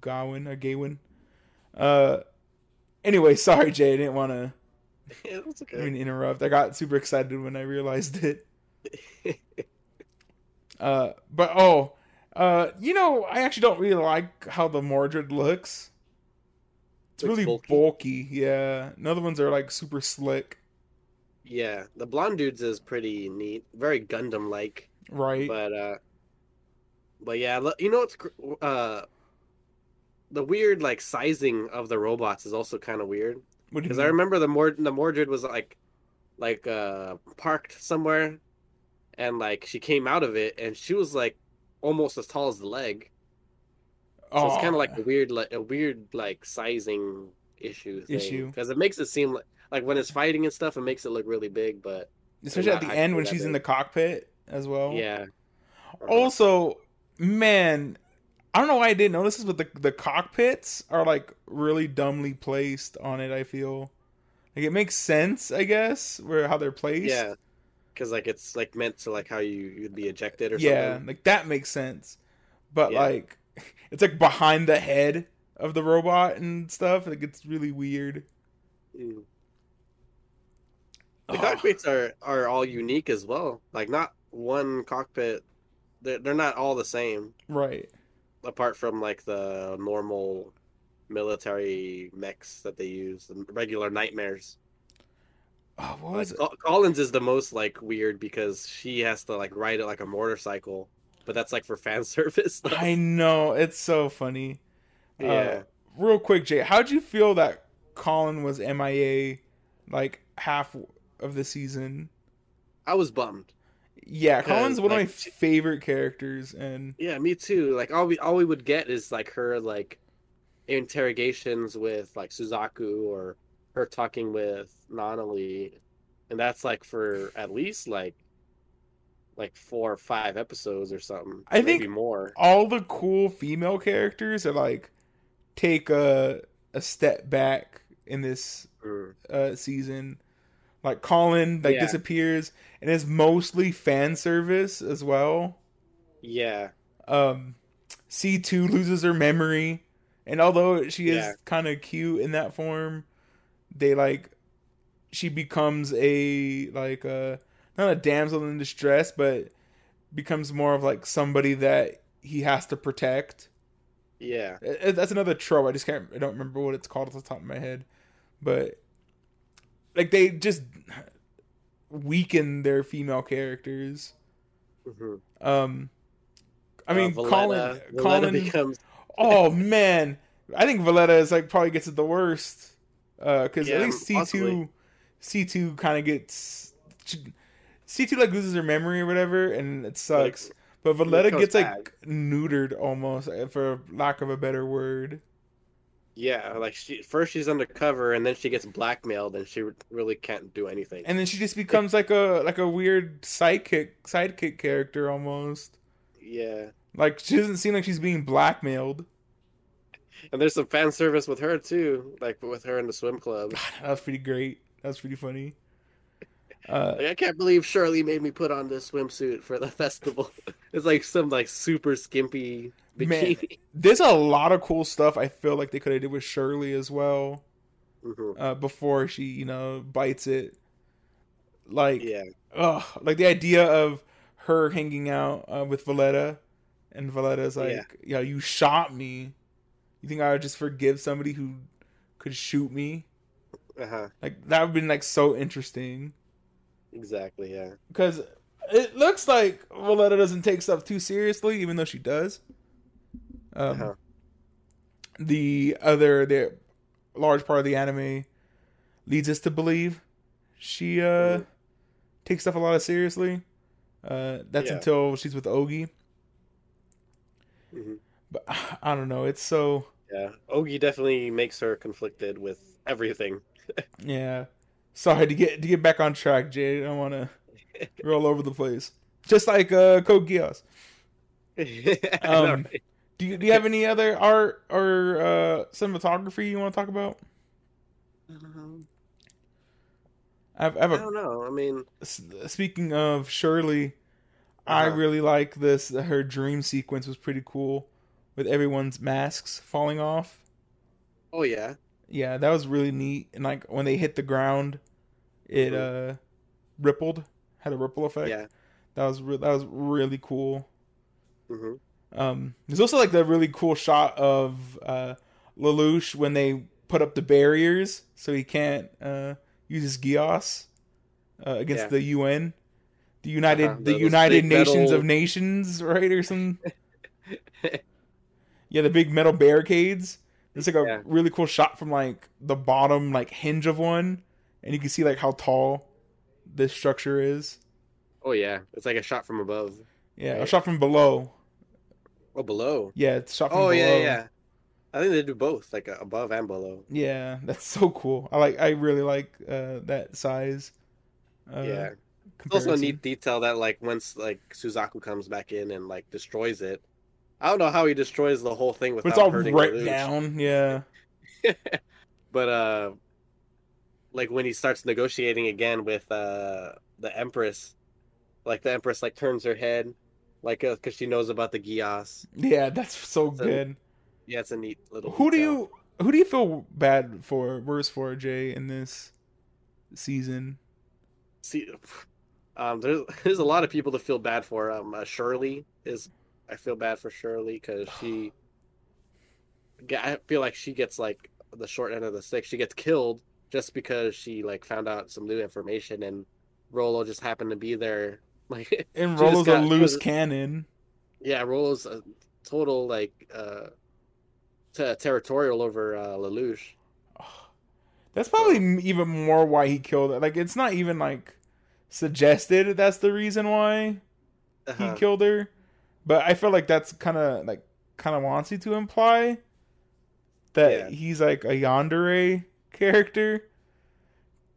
S1: Gawain or Gawain. Uh. Anyway, sorry, Jay. I didn't want to
S2: Yeah, that's
S1: I mean, interrupt. I got super excited when I realized it. Uh, but oh, uh, you know, I actually don't really like how the Mordred looks. It's
S2: Looks
S1: really
S2: bulky.
S1: bulky. Yeah, and other ones are like super slick,
S2: yeah, the blonde dudes is pretty neat, very Gundam like.
S1: right?
S2: But uh, but yeah, you know what's uh, the weird like sizing of the robots is also kind of weird.
S1: what do you
S2: Because I remember the Mord the Mordred was like like uh parked somewhere and like she came out of it and she was like almost as tall as the leg. So it's kind of like a weird like a weird like sizing issue
S1: Issue.
S2: because it makes it seem like like when it's fighting and stuff it makes it look really big but
S1: especially at the end when she's
S2: that
S1: in the cockpit as well.
S2: yeah
S1: Also, man, I don't know why I didn't notice this, but the the cockpits are like really dumbly placed on it. I feel like it makes sense, I guess, where how they're placed.
S2: yeah because like it's like meant to like how you you'd be ejected or
S1: yeah,
S2: something
S1: like that makes sense. But
S2: Yeah.
S1: like, it's like behind the head of the robot and stuff. Like it's really weird.
S2: Mm. The
S1: Ugh.
S2: cockpits are are all unique as well. Like not one cockpit, they're they're not all the same.
S1: right?
S2: Apart from like the normal military mechs that they use, the regular nightmares.
S1: Oh, what
S2: Like,
S1: it?
S2: Kallen's is the most like weird because she has to like ride it like a motorcycle, but that's like for fan service. stuff.
S1: I know it's so funny. Uh,
S2: yeah,
S1: real quick, Jay, how'd you feel that Kallen was MIA like half of the season?
S2: I was bummed.
S1: Yeah, Kallen's one of my favorite characters, and
S2: Yeah, me too. Like all we all we would get is like her like interrogations with like Suzaku or her talking with Nunnally, and that's like for at least like like four or five episodes or something.
S1: I
S2: maybe
S1: think-
S2: more.
S1: all the cool female characters are like take a a step back in this
S2: Mm.
S1: uh season. Like Kallen like
S2: Yeah.
S1: disappears and it's mostly fan service as well.
S2: Yeah,
S1: Um C2 loses her memory and although she is
S2: Yeah.
S1: kind of cute in that form, they like she becomes a like a not a damsel in distress, but becomes more of like somebody that he has to protect.
S2: Yeah.
S1: It- it- That's another trope. I just can't. I don't remember what it's called off the top of my head, but like they just weaken their female characters.
S2: hmm
S1: Um, I mean,
S2: uh,
S1: Kallen.
S2: Villetta- Villetta
S1: Kallen.
S2: becomes
S1: oh man, I think Villetta is like probably gets it the worst. Uh, because at least C two, C two kind of gets. C two like loses her memory or whatever, and it sucks. but
S2: Villetta
S1: gets like neutered almost, uh, for lack of a better word.
S2: Yeah, like she first she's undercover and then she gets blackmailed and she really can't do anything.
S1: and then she just becomes like a like a weird sidekick sidekick character almost.
S2: yeah.
S1: Like she doesn't seem like she's being blackmailed.
S2: And there's some fan service with her too, like with her in the swim club.
S1: That was pretty great. That was pretty funny. Uh,
S2: Like, I can't believe Shirley made me put on this swimsuit for the festival. It's like some like super skimpy
S1: Man. there's a lot of cool stuff I feel like they could have did with Shirley as well.
S2: Mhm.
S1: Uh, before she, you know, bites it. Like,
S2: Yeah,
S1: ugh, like the idea of her hanging out uh, with Villetta, and Villetta's like,
S2: Yeah.
S1: "Yo, you shot me. You think I would just forgive somebody who could shoot me?"
S2: uh huh,
S1: Like that would have been like so interesting
S2: exactly. Yeah,
S1: because it looks like Valletta doesn't take stuff too seriously, even though she does. Um,
S2: uh-huh.
S1: the other the large part of the anime leads us to believe she uh
S2: Mhm.
S1: takes stuff a lot of seriously. Uh, that's
S2: Yeah.
S1: until she's with Ohgi.
S2: hmm
S1: But I don't know. It's so
S2: yeah. Ohgi definitely makes her conflicted with everything.
S1: yeah. Sorry to get to get back on track, Jay. I don't want to roll over the place. Just like uh, Code Geass. Um,
S2: right?
S1: Do you do you have any other art or uh, cinematography you want to talk about?
S2: Um,
S1: I have, I have
S2: I
S1: a
S2: don't know. I mean,
S1: speaking of Shirley, I
S2: Uh-huh.
S1: really like this. Her dream sequence was pretty cool, with everyone's masks falling off.
S2: oh yeah,
S1: Yeah, that was really neat. And like when they hit the ground, it uh rippled, had a ripple effect.
S2: yeah.
S1: That was re- that was really cool.
S2: hmm
S1: Um, there's also like the really cool shot of uh Lelouch when they put up the barriers so he can't uh use his Geass uh, against
S2: Yeah.
S1: the UN. The United
S2: Uh-huh,
S1: the
S2: those
S1: United Nations
S2: metal-
S1: of Nations, right? Or some Yeah, the big metal barricades. It's like a
S2: Yeah.
S1: really cool shot from like the bottom like hinge of one and you can see like how tall this structure is.
S2: Oh yeah, it's like a shot from above.
S1: Yeah, a shot from below.
S2: Oh, below.
S1: Yeah, it's shot from
S2: Oh
S1: below.
S2: yeah, yeah. I think they do both, like uh, above and below.
S1: Yeah, that's so cool. I like. I really like uh, that size. Uh,
S2: yeah. It's also a neat detail that like once like Suzaku comes back in and like destroys it. I don't know how he destroys the whole thing
S1: But
S2: without
S1: it's all
S2: hurting
S1: right down. Yeah,
S2: But uh like when he starts negotiating again with uh the Empress, like the Empress like turns her head like uh, cuz she knows about the Geass.
S1: yeah, that's so good.
S2: Yeah, it's a neat little
S1: Who do you who do you feel bad for, worse for, Jay, in this season?
S2: see um there's there's a lot of people to feel bad for um uh, shirley is i feel bad for shirley because she i feel like she gets like the short end of the stick she gets killed just because she like found out some new information and rolo just happened to be there like
S1: And Rolo's a
S2: got- she
S1: loose
S2: was-
S1: cannon.
S2: yeah rolo's a total like uh te- territorial over uh lelouch
S1: That's probably m even more why he killed it. Like, it's not even like suggested that's the reason why he
S2: Uh-huh.
S1: killed her, but I feel like that's kind of like kind of wants you to imply that
S2: Yeah.
S1: he's like a yandere character.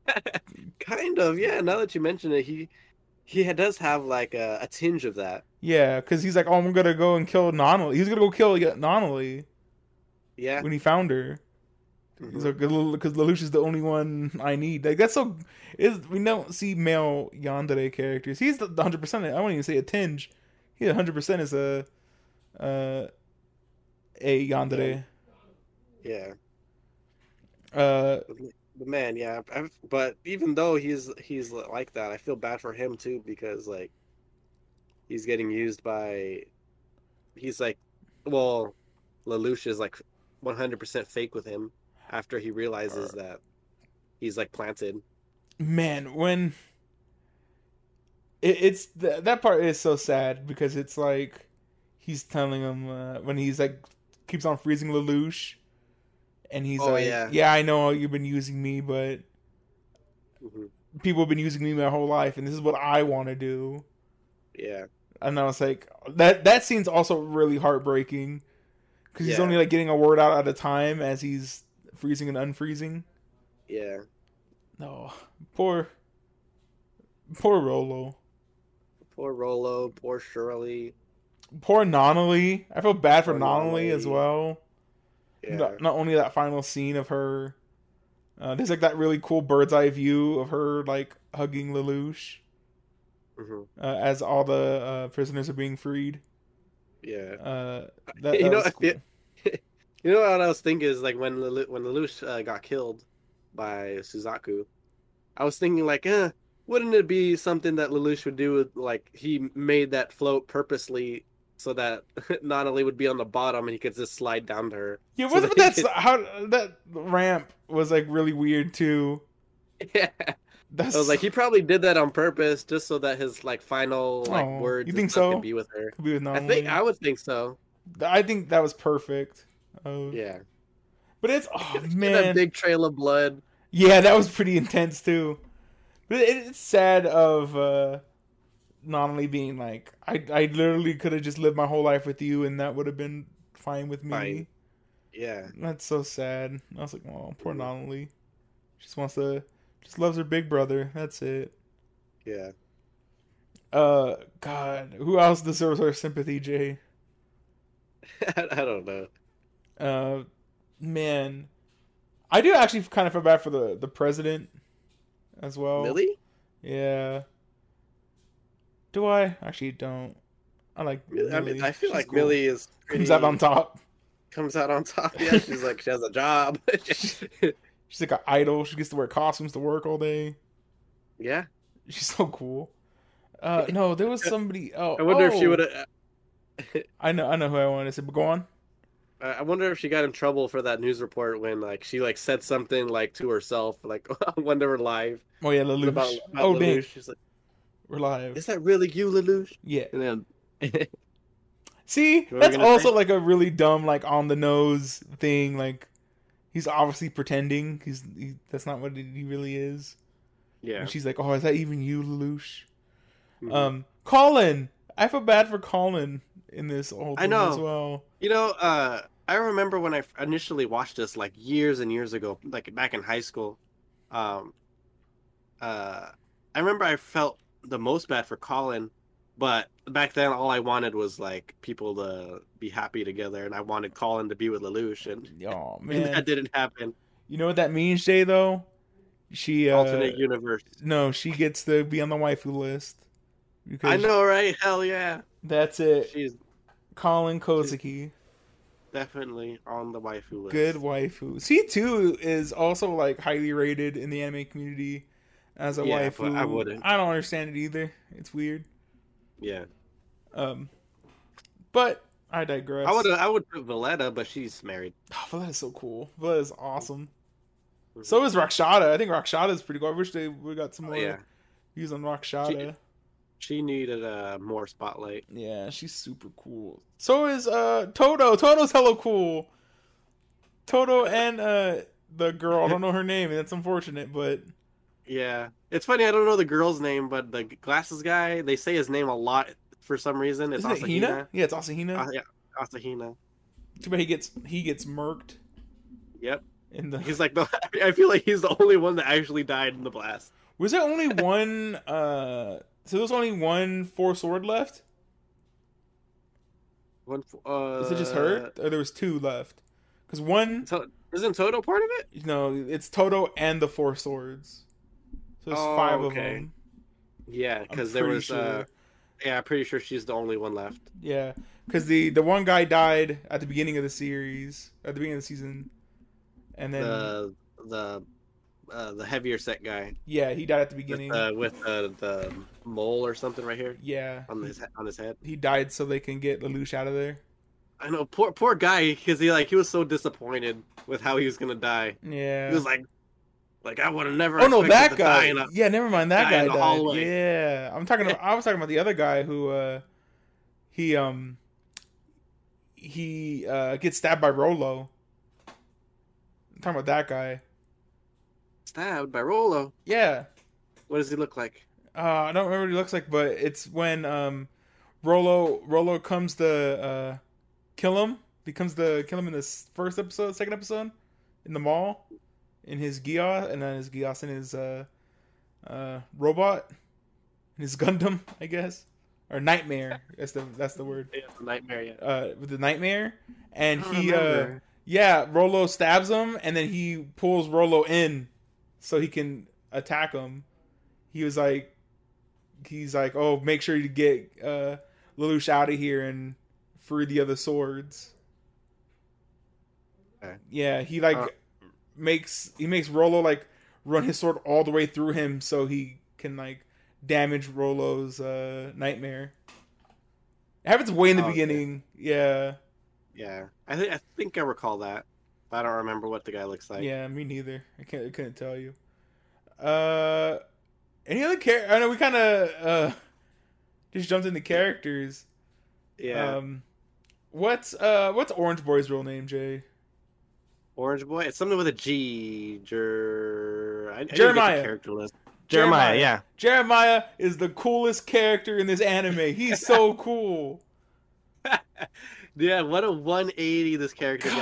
S2: kind of yeah now that you mention it he he does have like a, a tinge of that
S1: Yeah, because he's like, oh, I'm gonna go and kill Nunnally. He's gonna go kill Nunnally
S2: yeah
S1: when he found her. He's like, because Lelouch is the only one I need. Like that's so. Is we don't see male yandere characters. He's the 100. percent I won't even say a tinge. He 100 percent is a uh a yandere.
S2: yeah
S1: Uh,
S2: But man, yeah. i but even though he's he's like that, I feel bad for him too because like he's getting used by. He's like, well, Lelouch is like 100% fake with him after he realizes that he's like planted.
S1: Man, when it, it's th- that part is so sad because it's like he's telling him uh, when he's like keeps on freezing Lelouch, and he's
S2: Oh,
S1: like,
S2: yeah.
S1: "Yeah, I know you've been using me, but
S2: hmm
S1: people have been using me my whole life, and this is what I want to do."
S2: Yeah,
S1: And I was like, that that scene's also really heartbreaking because he's only like getting a word out at a time as he's freezing and unfreezing.
S2: yeah.
S1: No, poor, poor Rolo,
S2: Poor Rolo, poor Shirley.
S1: poor Nunnally. I feel bad for Nunnally as well.
S2: Yeah,
S1: Not, not only that final scene of her, uh, there's like that really cool bird's eye view of her like hugging Lelouch
S2: hmm
S1: uh, as all the uh, prisoners are being freed.
S2: yeah.
S1: Uh, that,
S2: You know,
S1: cool.
S2: feel- You know what I was thinking is like when Lelu- when Lelouch uh, got killed by Suzaku, I was thinking like, eh, wouldn't it be something that Lelouch would do? With, like he made that float purposely so that Natalie would be on the bottom and he could just slide down to her.
S1: Yeah,
S2: So that
S1: but that's
S2: could-
S1: how that ramp was like really weird too.
S2: Yeah,
S1: That's
S2: I was like, he probably did that on purpose just so that his like final like
S1: Oh,
S2: words.
S1: you think so?
S2: Could be with her.
S1: could be with
S2: I think I would think so.
S1: I think that was perfect. Uh,
S2: Yeah,
S1: but it's oh
S2: that
S1: man,
S2: big trail of blood.
S1: yeah, that was pretty intense too. But it, it's sad of uh, Nunnally being like, I I literally could have just lived my whole life with you, and that would have been fine with me.
S2: Fine. Yeah,
S1: That's so sad. I was like, oh, poor
S2: Mhm.
S1: Nunnally. She just wants to, just loves her big brother. That's it.
S2: yeah.
S1: Uh, God, who else deserves our sympathy, Jay?
S2: I, don't know.
S1: Uh, man, I do actually kind of feel bad for the the president as well.
S2: Millie?
S1: Yeah. Do I actually don't? I like.
S2: I mean, I feel
S1: She's
S2: like
S1: cool.
S2: Millie is
S1: comes out on top.
S2: Comes out on top. Yeah, she's like she has a job.
S1: She's like an idol. She gets to wear costumes to work all day.
S2: yeah,
S1: She's so cool. Uh, no, there was somebody. Oh,
S2: I wonder if she
S1: oh,
S2: would have.
S1: I know, I know who I want to say, but go on.
S2: I wonder if she got in trouble for that news report when like she like said something like to herself like on When They Were Live
S1: Oh yeah, Lelouch.
S2: about, about
S1: oh
S2: Lelouch. She's like,
S1: we're live.
S2: "Is that really you, Lelouch?"
S1: Yeah.
S2: And then
S1: See,
S2: What were
S1: that's also
S2: say?
S1: like a really dumb, like on the nose thing. Like he's obviously pretending. He's he, that's not what he really is.
S2: yeah,
S1: And she's like, "Oh, is that even you, Lelouch?"
S2: Mhm.
S1: Um, Kallen. I feel bad for Kallen in this whole
S2: I know.
S1: as well.
S2: You know, uh, I remember when I initially watched this like years and years ago, like back in high school. Um, uh, I remember I felt the most bad for Kallen, but back then all I wanted was like people to be happy together, and I wanted Kallen to be with Lelouch, and,
S1: Oh
S2: and that didn't happen.
S1: you know what that means, Jay? Though she uh,
S2: Alternate universe.
S1: no, she gets to be on the waifu list
S2: I know, right? Hell yeah,
S1: that's it.
S2: she's
S1: Kallen Kozuki.
S2: definitely on the waifu list.
S1: good waifu. C two is also like highly rated in the anime community as a
S2: Yeah, but I wouldn't.
S1: I don't understand it either. It's weird.
S2: Yeah,
S1: Um, but I digress.
S2: I would I would put Villetta, but she's married.
S1: Oh, Villetta is so cool. Villetta is awesome.
S2: Mhm.
S1: So is Rakshata. I think Rakshata is pretty cool. I wish they we got some
S2: Oh,
S1: more
S2: yeah,
S1: views on Rakshata.
S2: she needed uh, more spotlight.
S1: Yeah, she's super cool. So is uh Toto. Toto's hella cool. Toto and uh the girl. I don't know her name, and that's unfortunate, but
S2: Yeah, it's funny. I don't know the girl's name, but the glasses guy. They say his name a lot for some reason. It's
S1: isn't it Hina?
S2: Asahina.
S1: Yeah, it's Asahina.
S2: Uh, yeah, Asahina.
S1: Too bad he gets he gets murked
S2: Yep.
S1: in the.
S2: He's like the. I feel like he's the only one that actually died in the blast.
S1: Was there only one? uh So there's only one four sword left.
S2: One. Uh,
S1: Is it just her, or there was two left? Because one,
S2: To- isn't Toto part of it?
S1: No, it's Toto and the four swords. So there's
S2: Oh,
S1: five of them.
S2: Yeah, because there
S1: pretty
S2: was. Uh, yeah, I'm pretty sure she's the only one left.
S1: Yeah, because the the one guy died at the beginning of the series, at the beginning of the season, and then
S2: the the uh, the heavier set guy
S1: Yeah, he died at the
S2: with,
S1: beginning.
S2: uh, with uh, the mole or something right here
S1: yeah,
S2: on his on his head.
S1: he died so they can get Lelouch out of there.
S2: I know, poor poor guy, because he like he was so disappointed with how he was gonna die.
S1: Yeah.
S2: He was like, like I would have never.
S1: Oh no, that
S2: expected to die
S1: guy.
S2: a-
S1: Yeah, never mind. That guy died. Yeah, I'm talking. About, I was talking about the other guy who, uh, he um, he uh gets stabbed by Rolo. I'm talking about that guy.
S2: stabbed by Rolo.
S1: Yeah.
S2: What does he look like?
S1: Uh, I don't remember what he looks like, but it's when um, Rolo Rolo comes to uh, kill him. He comes to kill him in this first episode, second episode, in the mall, in his Gios, and then his Gios and his uh, uh, robot, and his Gundam, I guess, or Nightmare. That's the that's the word.
S2: Yeah, the nightmare. Yeah.
S1: Uh, with the Nightmare, and
S2: I don't
S1: he uh, yeah, Rolo stabs him, and then he pulls Rolo in so he can attack him. He was like, he's like, oh, make sure you get uh, Lelouch out of here and free the other swords.
S2: Okay.
S1: Yeah, he like
S2: Uh.
S1: Makes he makes Rolo like run his sword all the way through him so he can like damage Rolo's uh, nightmare. It happens way in the
S2: Oh,
S1: beginning. Yeah.
S2: Yeah, I think I think I recall that. But I don't remember what the guy looks like.
S1: yeah, me neither. I can't. I couldn't tell you. Uh, any other character? I know we kind of uh just jumped into characters.
S2: Yeah.
S1: Um, what's uh what's Orange Boy's real name, Jay?
S2: Orange Boy. It's something with a G. Jer... I, I didn't get the
S1: Jeremiah.
S2: character list.
S1: Jeremiah.
S2: Jeremiah. Yeah.
S1: Jeremiah is the coolest character in this anime. He's so cool.
S2: Yeah. What a 180 this character.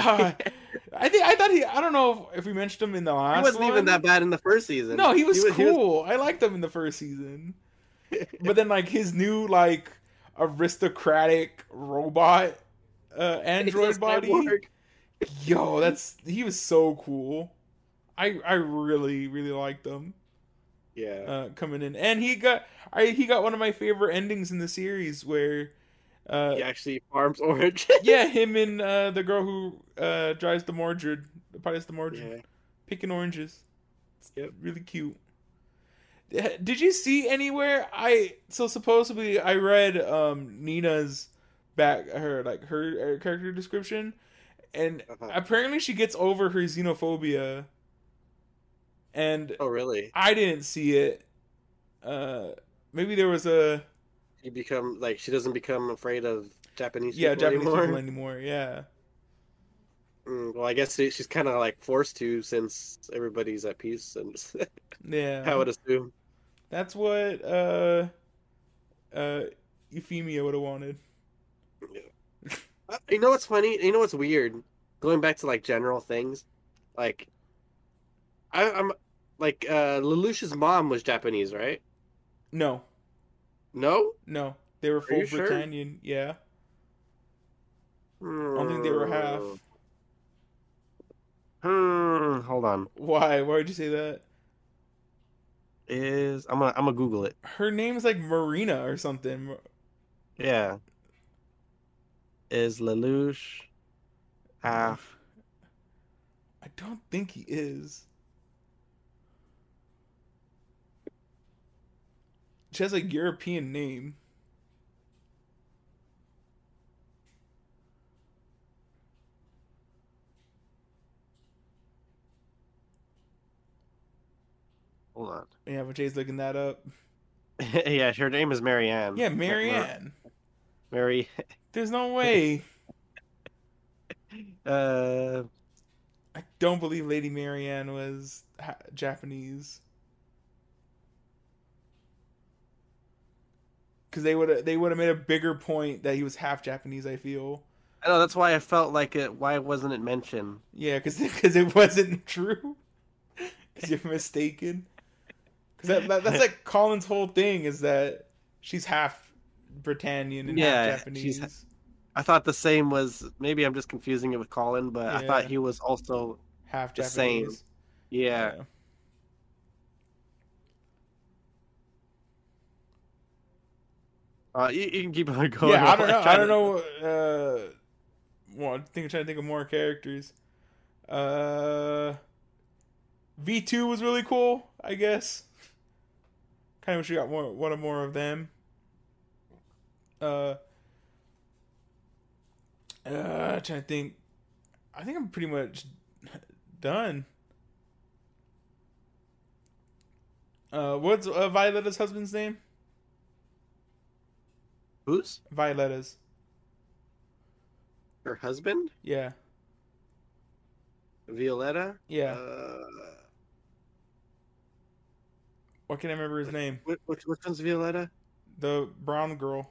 S1: I think I thought he. I don't know if we mentioned him in the last.
S2: he wasn't even that bad in the first season.
S1: No, he was
S2: he was-
S1: cool. I liked him in the first season. but then like his new like aristocratic robot uh android body.
S2: cyborg.
S1: Yo, that's he was so cool. I I really really liked him
S2: Yeah.
S1: uh coming in. And he got I he got one of my favorite endings in the series where uh
S2: he actually farms orange.
S1: yeah, him and uh the girl who uh drives the Mordred, the pilots the Mordred,
S2: yeah.
S1: picking oranges. It's
S2: Yep.
S1: really cute. Did you see anywhere? I so supposedly I read um Nina's back her like her, her character description, and
S2: Uh-huh.
S1: apparently she gets over her xenophobia, and
S2: Oh, really?
S1: I didn't see it. Uh, maybe there was a
S2: You become like she doesn't become afraid of Japanese
S1: yeah
S2: people
S1: Japanese
S2: anymore.
S1: people anymore. Yeah,
S2: Mm, well, I guess she's kind of like forced to since everybody's at peace, and
S1: yeah.
S2: I would assume.
S1: That's what uh uh Euphemia would have wanted.
S2: You know what's funny? You know what's weird? Going back to like general things, like I, I'm like uh Lelouch's mom was Japanese, right?
S1: No,
S2: No,
S1: no, they were full
S2: you sure?
S1: Britannian. Yeah.
S2: I
S1: don't think they were half.
S2: Hmm. Hold on.
S1: Why? Why would you say that?
S2: Is I'm gonna I'm gonna Google it.
S1: Her name's like Marina or something.
S2: Yeah. Is Lelouch half? Ah.
S1: I don't think he is. She has a European name.
S2: Hold on.
S1: Yeah, but Jay's looking that up.
S2: yeah, her name is Marianne.
S1: Yeah, Marianne.
S2: Mary.
S1: There's no way.
S2: Uh,
S1: I don't believe Lady Marianne was ha- Japanese. Because they would they would have made a bigger point that he was half Japanese. I feel.
S2: I know that's why I felt like it. Why wasn't it mentioned?
S1: Yeah, because because it wasn't true. Because you're mistaken. Because that, that, that's like Kallen's whole thing is that she's half Britannian and
S2: Yeah,
S1: half Japanese.
S2: I thought the same was. Maybe I'm just confusing it with Kallen, but I thought he was also.
S1: half
S2: the same.
S1: Japanese.
S2: Yeah. Uh, you, you can keep on going.
S1: Yeah, I don't know. I don't know. Uh, well, I think I'm trying to think of more characters. Uh, V two was really cool. I guess. Kind of wish we got more one or more of them. Uh, uh, trying to think. I think I'm pretty much done. Uh, what's uh, Violetta's husband's name?
S2: Who's
S1: Violetta's.
S2: her husband?
S1: Yeah,
S2: Violetta.
S1: yeah.
S2: Uh,
S1: what can I remember his name?
S2: which, which which one's Violetta?
S1: The brown girl.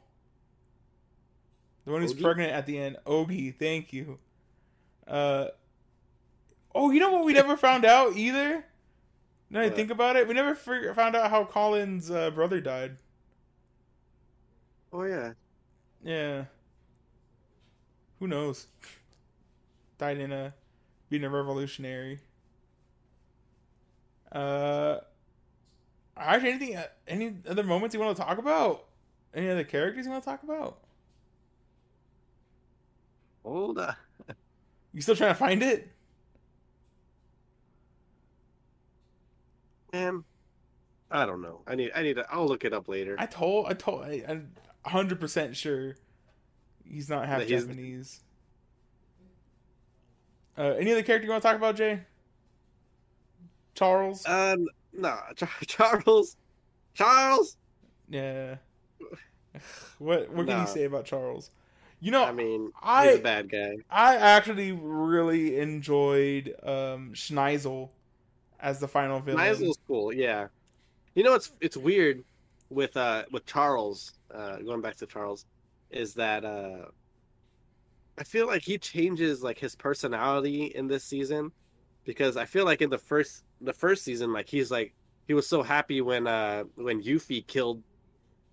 S1: The one who's
S2: Ohgi?
S1: pregnant at the end. Ohgi, thank you. Uh Oh, you know what we never found out either? Now I think about it, we never found out how Kallen's uh, brother died.
S2: Oh yeah.
S1: Yeah. Who knows? Died in a being a revolutionary. Uh actually anything uh, any other moments you want to talk about? Any other characters you want to talk about?
S2: Hold on.
S1: You still trying to find it?
S2: Man, I don't know. I need I need to I'll look it up later.
S1: I told I told I, I'm hundred percent sure he's not half
S2: he's-
S1: Japanese. Uh, any other character you want to talk about, Jay? Charles?
S2: Um no, Charles. Charles.
S1: Yeah. What what can
S2: Nah.
S1: you say about Charles? You know,
S2: I mean,
S1: I-
S2: he's a bad guy.
S1: I actually really enjoyed um Schneizel as the final villain.
S2: Nizel's cool, yeah. You know what's it's weird with uh with Charles, uh going back to Charles, is that uh I feel like he changes like his personality in this season because I feel like in the first the first season like he's like he was so happy when uh when Euphie killed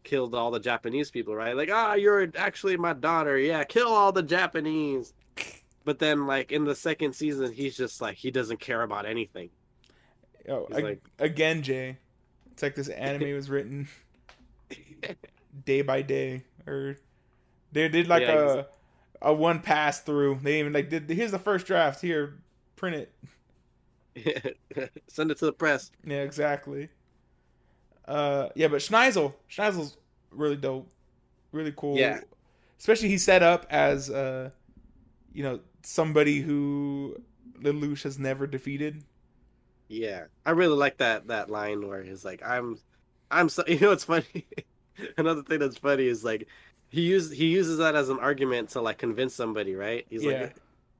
S2: killed all the Japanese people, right? Like, ah, you're actually my daughter. Yeah, kill all the Japanese. But then like in the second season he's just like he doesn't care about anything.
S1: Oh, ag-
S2: like-
S1: again, Jay. It's like this anime was written day by day, or they did like
S2: Yeah,
S1: a a one pass through. They even like did. Here's the first draft. Here, print it.
S2: Send it to the press.
S1: Yeah, exactly. Uh, yeah, but Schneizel, Schneizel's really dope, really cool.
S2: Yeah.
S1: especially he's set up as uh, you know, somebody who Lelouch has never defeated.
S2: Yeah, I really like that that line where he's like, "I'm, I'm so." You know what's funny? Another thing that's funny is like he uses he uses that as an argument to like convince somebody, right? He's
S1: Yeah.
S2: like,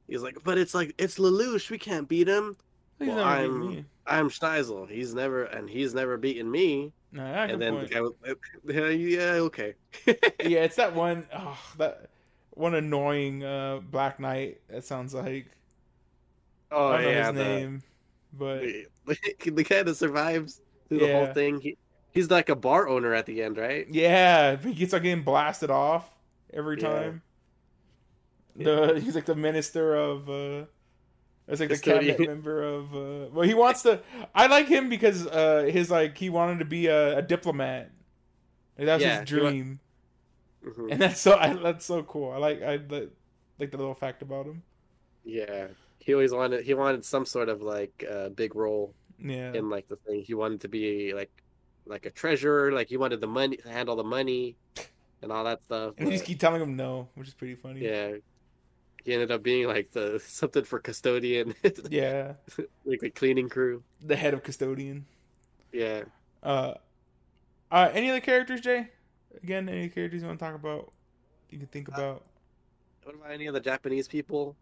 S2: he's like, but it's like it's Lelouch, we can't beat him. Well, I'm-. I'm Schneizel. He's never and he's never beaten me.
S1: Yeah, good
S2: and then
S1: point.
S2: the guy was, yeah, yeah, okay.
S1: yeah, it's that one oh, that one annoying uh Black Knight. That sounds like
S2: Oh
S1: I don't know
S2: yeah,
S1: his
S2: the,
S1: name, but
S2: the guy that survives through the whole thing. He, he's like a bar owner at the end, right?
S1: yeah, he gets like getting blasted off every
S2: Yeah.
S1: time. The he's like the minister of uh it's like the
S2: Custodian.
S1: cabinet member of uh well he wants to I like him because uh his like he wanted to be a, a diplomat. Like, that's
S2: Yeah,
S1: his
S2: wa-
S1: dream.
S2: Mhm.
S1: And that's so I, that's so cool. I like I like, like the little fact about him.
S2: Yeah, he always wanted he wanted some sort of like uh, big role
S1: Yeah.
S2: in like the thing. He wanted to be like like a treasurer. Like he wanted the money to handle the money and all that stuff.
S1: And we just keep telling him no, which is pretty funny.
S2: yeah, he ended up being like the something for custodian,
S1: Yeah.
S2: like the cleaning crew.
S1: The head of custodian.
S2: Yeah,
S1: Uh, uh any other characters, Jay? Again, any characters you want to talk about? You can think
S2: Uh,
S1: about.
S2: what about any of the Japanese people?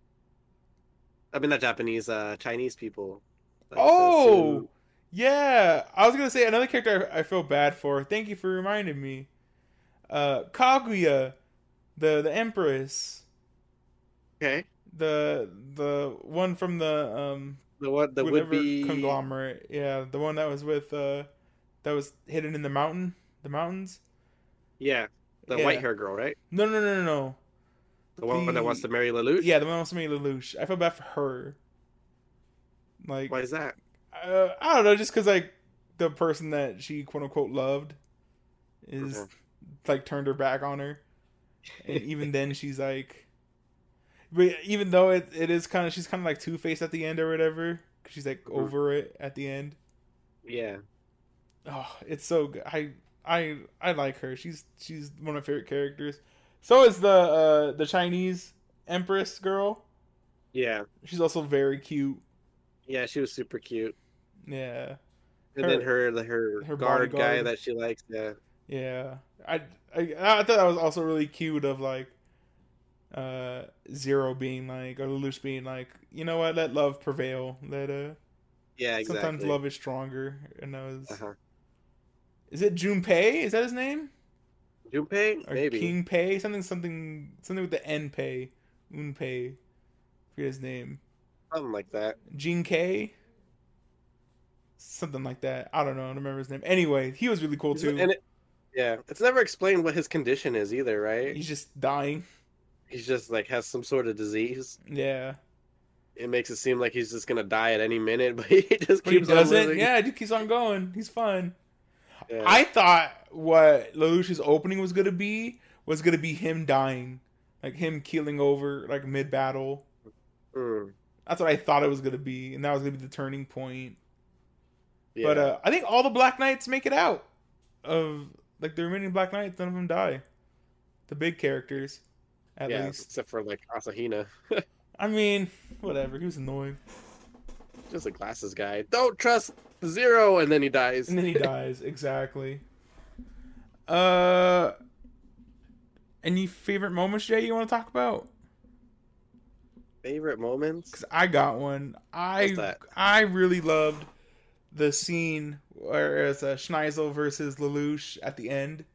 S2: I mean, not Japanese, uh, Chinese people. Like,
S1: oh, yeah. I was gonna say another character I, I feel bad for. Thank you for reminding me. Uh, Kaguya, the the Empress,
S2: okay,
S1: the the one from the um
S2: the one that would
S1: whatever
S2: be
S1: conglomerate. Yeah, the one that was with uh that was hidden in the mountain, the mountains.
S2: yeah, the
S1: Yeah.
S2: white hair girl, right?
S1: No, no, no, no, no.
S2: The one that wants to marry Lelouch.
S1: Yeah, the one that wants to marry Lelouch. I feel bad for her. Like,
S2: Why is that?
S1: uh, I don't know, just because like the person that she quote unquote loved is
S2: Okay.
S1: like turned her back on her, and even then she's like, but even though it it is kind of she's kind of like two faced at the end or whatever. She's like
S2: Mhm.
S1: over it at the end.
S2: Yeah.
S1: Oh, it's so good. I I I like her. She's she's one of my favorite characters. So is the uh the Chinese Empress girl.
S2: Yeah.
S1: She's also very cute.
S2: Yeah, she was super cute.
S1: Yeah.
S2: And then her her,
S1: her
S2: guard guy that she likes, yeah.
S1: Yeah. I I I thought that was also really cute of like uh Zero being like or Lelouch being like, you know what, let love prevail. Let uh
S2: Yeah, exactly.
S1: sometimes love is stronger. And that was
S2: Uh-huh.
S1: Is it Junpei? Is that his name?
S2: Junpei?
S1: Or
S2: Maybe.
S1: King Pei? Something something something with the N Pei. Unpei. Forget his name.
S2: Something like that.
S1: Jin K? Something like that. I don't know. I don't remember his name. Anyway, he was really cool too.
S2: And it, yeah, it's never explained what his condition is either, right?
S1: He's just dying.
S2: He's just like has some sort of disease.
S1: Yeah.
S2: It makes it seem like he's just gonna die at any minute, but he just
S1: But he
S2: keeps on
S1: doesn't. Yeah, he keeps on going. He's fine.
S2: Yeah.
S1: I thought what Lelouch's opening was gonna be was gonna be him dying, like him keeling over like mid battle.
S2: Mm,
S1: That's what I thought it was gonna be, and that was gonna be the turning point.
S2: yeah.
S1: But uh, I think all the Black Knights make it out. Of like the remaining Black Knights, none of them die. The big characters, at
S2: yeah,
S1: least.
S2: except for like Asahina,
S1: I mean, whatever. He was annoying,
S2: just a glasses guy. Don't trust Zero, and then he dies.
S1: and then he dies. exactly. Uh, any favorite moments, Jay? You want to talk about?
S2: Favorite moments?
S1: Because I got one. I? I really loved the scene where it's uh, Schneizel versus Lelouch at the end,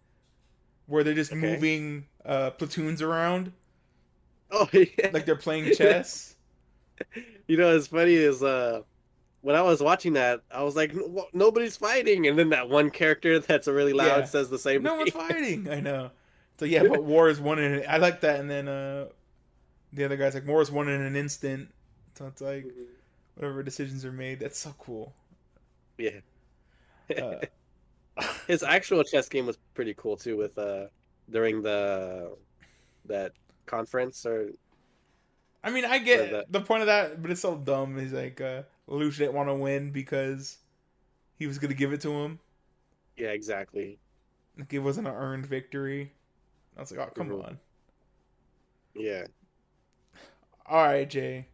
S1: where they're just
S2: Okay.
S1: moving uh, platoons around
S2: Oh yeah.
S1: like they're playing chess.
S2: you know, it's funny is uh, when I was watching that, I was like, nobody's fighting, and then that one character that's really loud
S1: Yeah.
S2: says the same. Thing.
S1: No one's fighting. I know. So yeah, but war is won in. I like that. And then uh, the other guy's like, war is won in an instant. So it's like whatever decisions are made. That's so cool.
S2: Yeah.
S1: Uh,
S2: His actual chess game was pretty cool too. With uh, during the that conference or
S1: I mean, I get
S2: that-
S1: the point of that, but it's so dumb. He's like, uh, Lelouch didn't want to win because he was going to give it to him.
S2: yeah, exactly.
S1: Like it wasn't an earned victory. I was like, oh, come
S2: Mhm.
S1: on.
S2: Yeah.
S1: All right, Jay.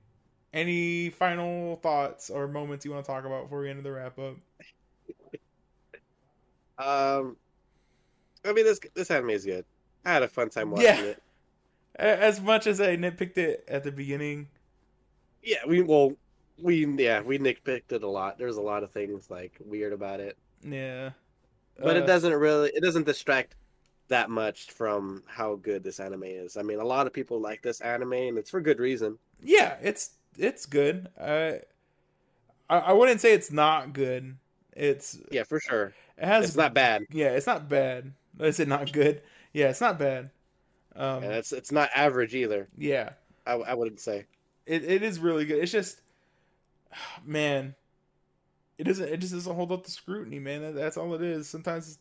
S1: Any final thoughts or moments you want to talk about before we end the wrap up?
S2: Um, I mean this this anime is good. I had a fun time watching
S1: Yeah.
S2: it.
S1: As much as I nitpicked it at the beginning,
S2: Yeah, we well we yeah we nitpicked it a lot. There's a lot of things like weird about it,
S1: yeah.
S2: but
S1: Uh,
S2: it doesn't really it doesn't distract that much from how good this anime is. I mean, a lot of people like this anime, and it's for good reason.
S1: Yeah, it's it's good. I I, I wouldn't say it's not good. It's
S2: Yeah, for sure.
S1: It has
S2: It's not bad.
S1: Yeah, it's not bad. Is it not good? Yeah, it's not bad. Um,
S2: and it's it's not average either.
S1: yeah,
S2: I, I wouldn't say.
S1: it, it is really good. It's just, man, it doesn't. It just doesn't hold up to scrutiny, man. That, that's all it is. Sometimes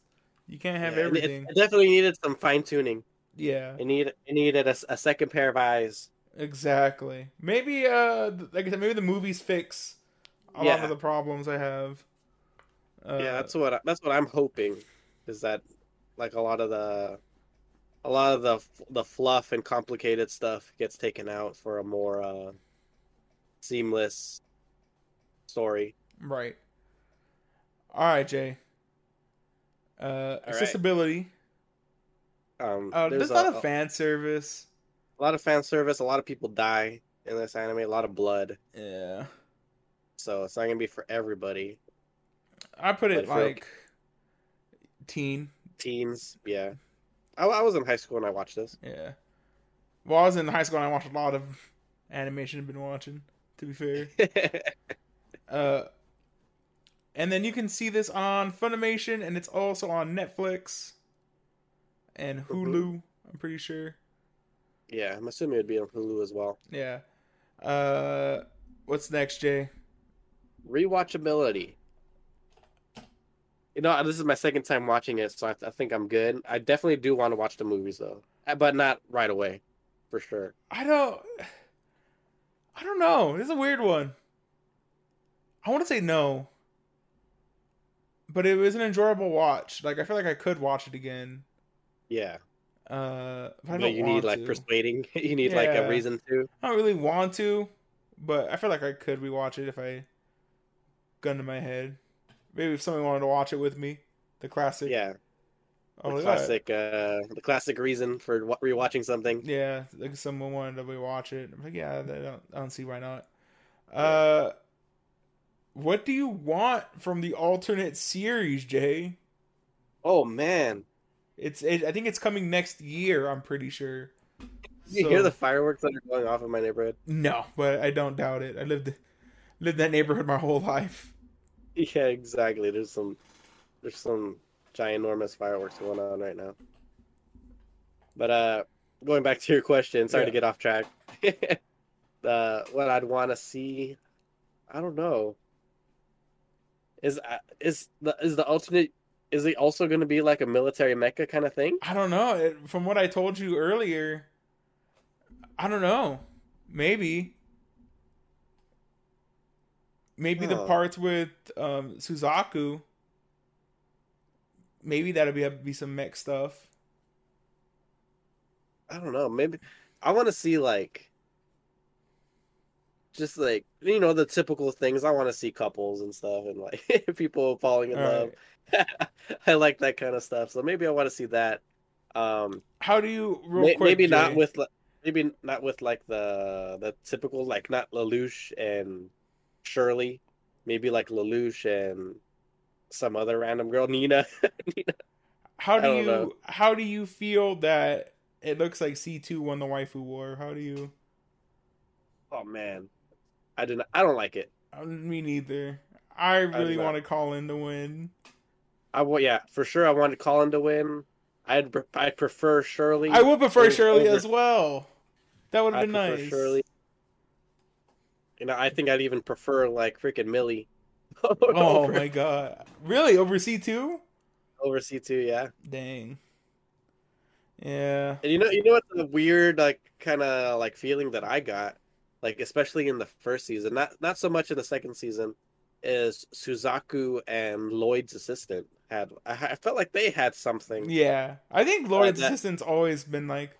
S1: you can't have
S2: Yeah, it-
S1: everything.
S2: It, definitely needed some fine tuning.
S1: yeah,
S2: It needed it needed a second pair of eyes.
S1: exactly. Maybe, uh, like I said, maybe the movies fix a lot of the problems I have. Uh,
S2: yeah, that's what I, that's what I'm hoping is that like a lot of the a lot of the the fluff and complicated stuff gets taken out for a more uh seamless story.
S1: right. All right, Jay. Uh,
S2: right.
S1: accessibility.
S2: Um
S1: Uh, there's,
S2: there's
S1: a lot of fan service.
S2: a lot of fan service, a lot of people die in this anime, a lot of blood.
S1: Yeah.
S2: So it's not going to be for everybody.
S1: I put it
S2: for-
S1: like teen.
S2: Teens, yeah. I, I was in high school and I watched this.
S1: Yeah. Well, I was in high school and I watched a lot of animation I've been watching, to be fair. Uh and then you can see this on Funimation and it's also on Netflix and Hulu, I'm pretty sure.
S2: yeah, I'm assuming it'd be on Hulu as well.
S1: Yeah. Uh what's next, Jay?
S2: Rewatchability. You know, this is my second time watching it, so I, I think I'm good. I definitely do want to watch the movies though, Uh, but not right away, for sure.
S1: I don't I don't know. This is a weird one. I want to say no, but it was an enjoyable watch. Like I feel like I could watch it again.
S2: Yeah.
S1: Uh, but I
S2: But you need like
S1: to.
S2: persuading. You need like a reason to.
S1: I don't really want to, but I feel like I could rewatch it if I gun to my head. Maybe if someone wanted to watch it with me, the classic.
S2: Yeah.
S1: Oh,
S2: the classic uh the classic reason for rewatching something.
S1: Yeah, like someone wanted to rewatch it. I'm like, yeah, I don't, I don't see why not. Uh, what do you want from the alternate series, Jay?
S2: Oh man.
S1: It's, it, I think it's coming next year. I'm pretty sure.
S2: You hear the fireworks that are going off in my neighborhood?
S1: No, but I don't doubt it. I lived lived that neighborhood my whole life.
S2: Yeah, exactly. There's some there's some ginormous fireworks going on right now. But uh going back to your question, sorry
S1: Yeah.
S2: to get off track. uh what I'd want to see I don't know. Is uh, is the is the alternate is it also going to be like a military mecha kind of thing?
S1: I don't know. It, from what I told you earlier, I don't know. Maybe. Maybe the parts with um, Suzaku. Maybe that'll be be some mech stuff.
S2: I don't know. Maybe I want to see like just like you know the typical things. I want to see couples and stuff and like people falling in
S1: All
S2: love.
S1: right.
S2: I like that kind of stuff. So maybe I want to see that. Um
S1: How do you
S2: may-
S1: quick?
S2: maybe not with maybe not with like the the typical like not Lelouch and Shirley. Maybe like Lelouch and some other random girl, Nina. Nina.
S1: How do you
S2: know.
S1: how do you feel that it looks like C two won the waifu war? How do you?
S2: Oh man. I not I don't like it.
S1: uh, Me neither. I really
S2: not.
S1: want to Kallen to win.
S2: I will. yeah, for sure. I wanted Kallen to win. I'd I'd prefer Shirley.
S1: I would prefer Shirley
S2: over-
S1: as well. That would have been nice.
S2: Shirley. You know, I think I'd even prefer like freaking Millie.
S1: Oh
S2: over, oh
S1: my god! Really over C two?
S2: over C two, yeah.
S1: Dang. Yeah.
S2: And you know, you know what the weird like kind of like feeling that I got, like especially in the first season, not not so much in the second season, is Suzaku and Lloyd's assistant had. I, I felt like they had something.
S1: Yeah. I think uh, Lloyd's
S2: that-
S1: assistant's always been like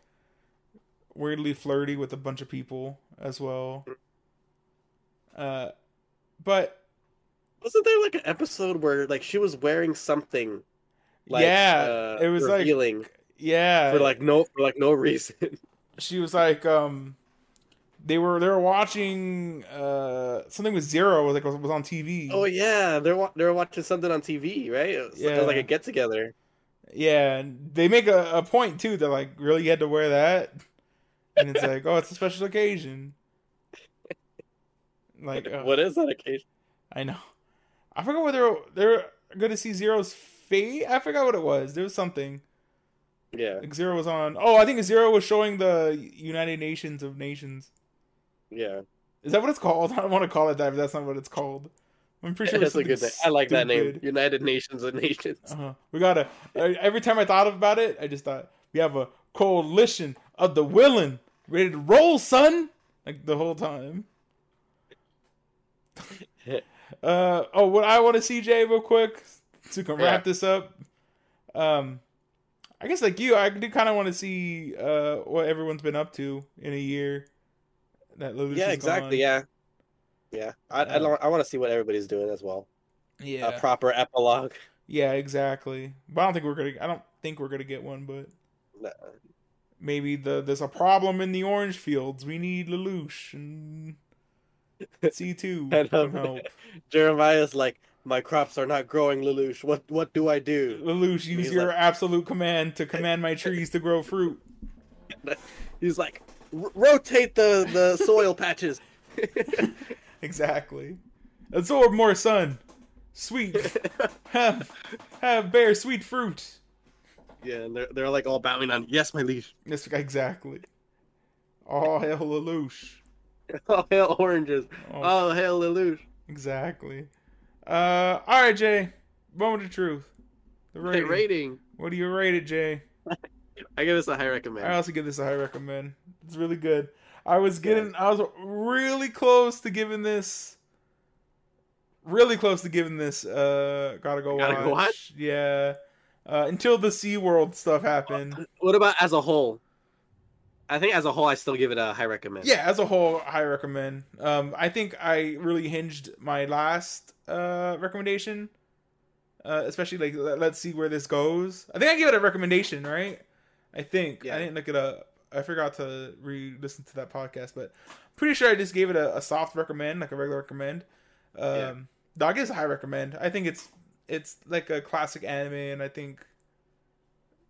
S1: weirdly flirty with a bunch of people as well. Mm-hmm. Uh, but
S2: Wasn't there like an episode where like she was wearing something? Like,
S1: Yeah,
S2: uh,
S1: it was like-
S2: revealing
S1: yeah,
S2: for like no for like no reason.
S1: she was like um they were they were watching uh something with zero like was, was on tv
S2: Oh yeah, they're wa- they're watching something on TV, right? It was, it was like a get together.
S1: yeah and they make a, a point too that like really you had to wear that and it's like oh it's a special occasion like uh,
S2: what is that occasion?
S1: i know i forgot whether they're gonna see zero's fate i forgot what it was there was something
S2: Yeah,
S1: like zero was on oh i think zero was showing the united nations of nations
S2: yeah.
S1: Is that what it's called? I don't want to call it that, but that's not what it's called. I'm pretty sure
S2: That's a good name. I like that name. United Nations of Nations.
S1: Uh-huh. We gotta. Uh, every time I thought about it, I just thought we have a coalition of the willing, ready to roll, son. Like the whole time. uh oh, what I want to see, Jay, real quick, to can wrap
S2: Yeah.
S1: this up. Um, I guess like you, I do kind of want to see uh what everyone's been up to in a year. That Lelouch
S2: yeah, exactly.
S1: gone.
S2: Yeah, yeah. I I, don't, I want to see what everybody's doing as well.
S1: yeah.
S2: A proper epilogue.
S1: Yeah, exactly. But I don't think we're gonna. I don't think we're gonna get one. But
S2: Nah.
S1: maybe the there's a problem in the orange fields. We need Lelouch and C two can help.
S2: Jeremiah's like, my crops are not growing, Lelouch. What what do I do?
S1: Lelouch, use your
S2: like-
S1: absolute command to command my trees to grow fruit.
S2: He's like, rotate the the soil patches.
S1: Exactly. Absorb more sun. Sweet. have have bear sweet fruit.
S2: yeah, and they're they're like all bowing on. Yes, my liege.
S1: Yes, exactly. Oh hail Lelouch.
S2: Oh hell, oranges.
S1: Oh,
S2: Oh hell, Lelouch.
S1: exactly. Uh, all right, Jay. Moment of truth. The
S2: Hey,
S1: rating.
S2: rating.
S1: What do you rate it, Jay?
S2: I give this a high recommend.
S1: I also give this a high recommend. It's really good. I was getting, I was really close to giving this really close to giving this uh gotta go
S2: Gotta
S1: watch.
S2: go watch?
S1: Yeah. Uh, until the C's World stuff happened.
S2: What about as a whole? I think as a whole, I still give it a high recommend.
S1: Yeah, as a whole, high recommend. Um, I think I really hinged my last uh recommendation, uh, especially like let, let's see where this goes. I think I gave it a recommendation, right? I think
S2: Yeah.
S1: I didn't look it up. I forgot to re-listen to that podcast, but pretty sure I just gave it a, a soft recommend, like a regular recommend. Um,
S2: Yeah.
S1: Dog is a high recommend. I think it's it's like a classic anime, and I think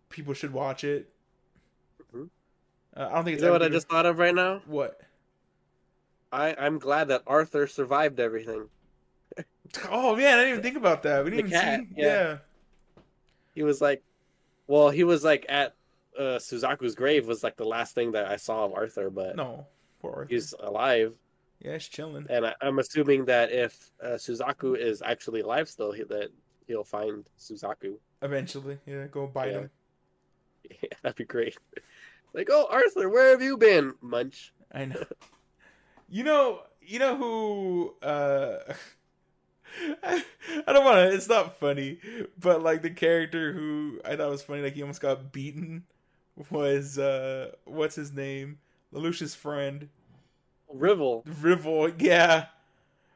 S1: people should watch it. Uh, I don't think
S2: You know what I just thought of right now?
S1: what.
S2: I I'm glad that Arthur survived everything.
S1: Oh man, I didn't even think about that. We didn't even
S2: cat,
S1: see.
S2: yeah.
S1: Yeah.
S2: He was like, well, he was like at uh, Suzaku's grave was like the last thing that I saw of Arthur, but
S1: No. Poor Arthur.
S2: he's alive.
S1: yeah, he's chilling.
S2: And I, I'm assuming that if uh, Suzaku is actually alive still, he, that he'll find Suzaku.
S1: Eventually, yeah. Go bite
S2: Yeah.
S1: him.
S2: Yeah, that'd be great. Like, oh, Arthur, where have you been? Munch.
S1: I know. You know. You know who? uh I, I don't want to. It's not funny, but like the character who I thought was funny, like he almost got beaten, was uh what's his name? Lelouch's friend,
S2: Rivel.
S1: Rivel. Yeah,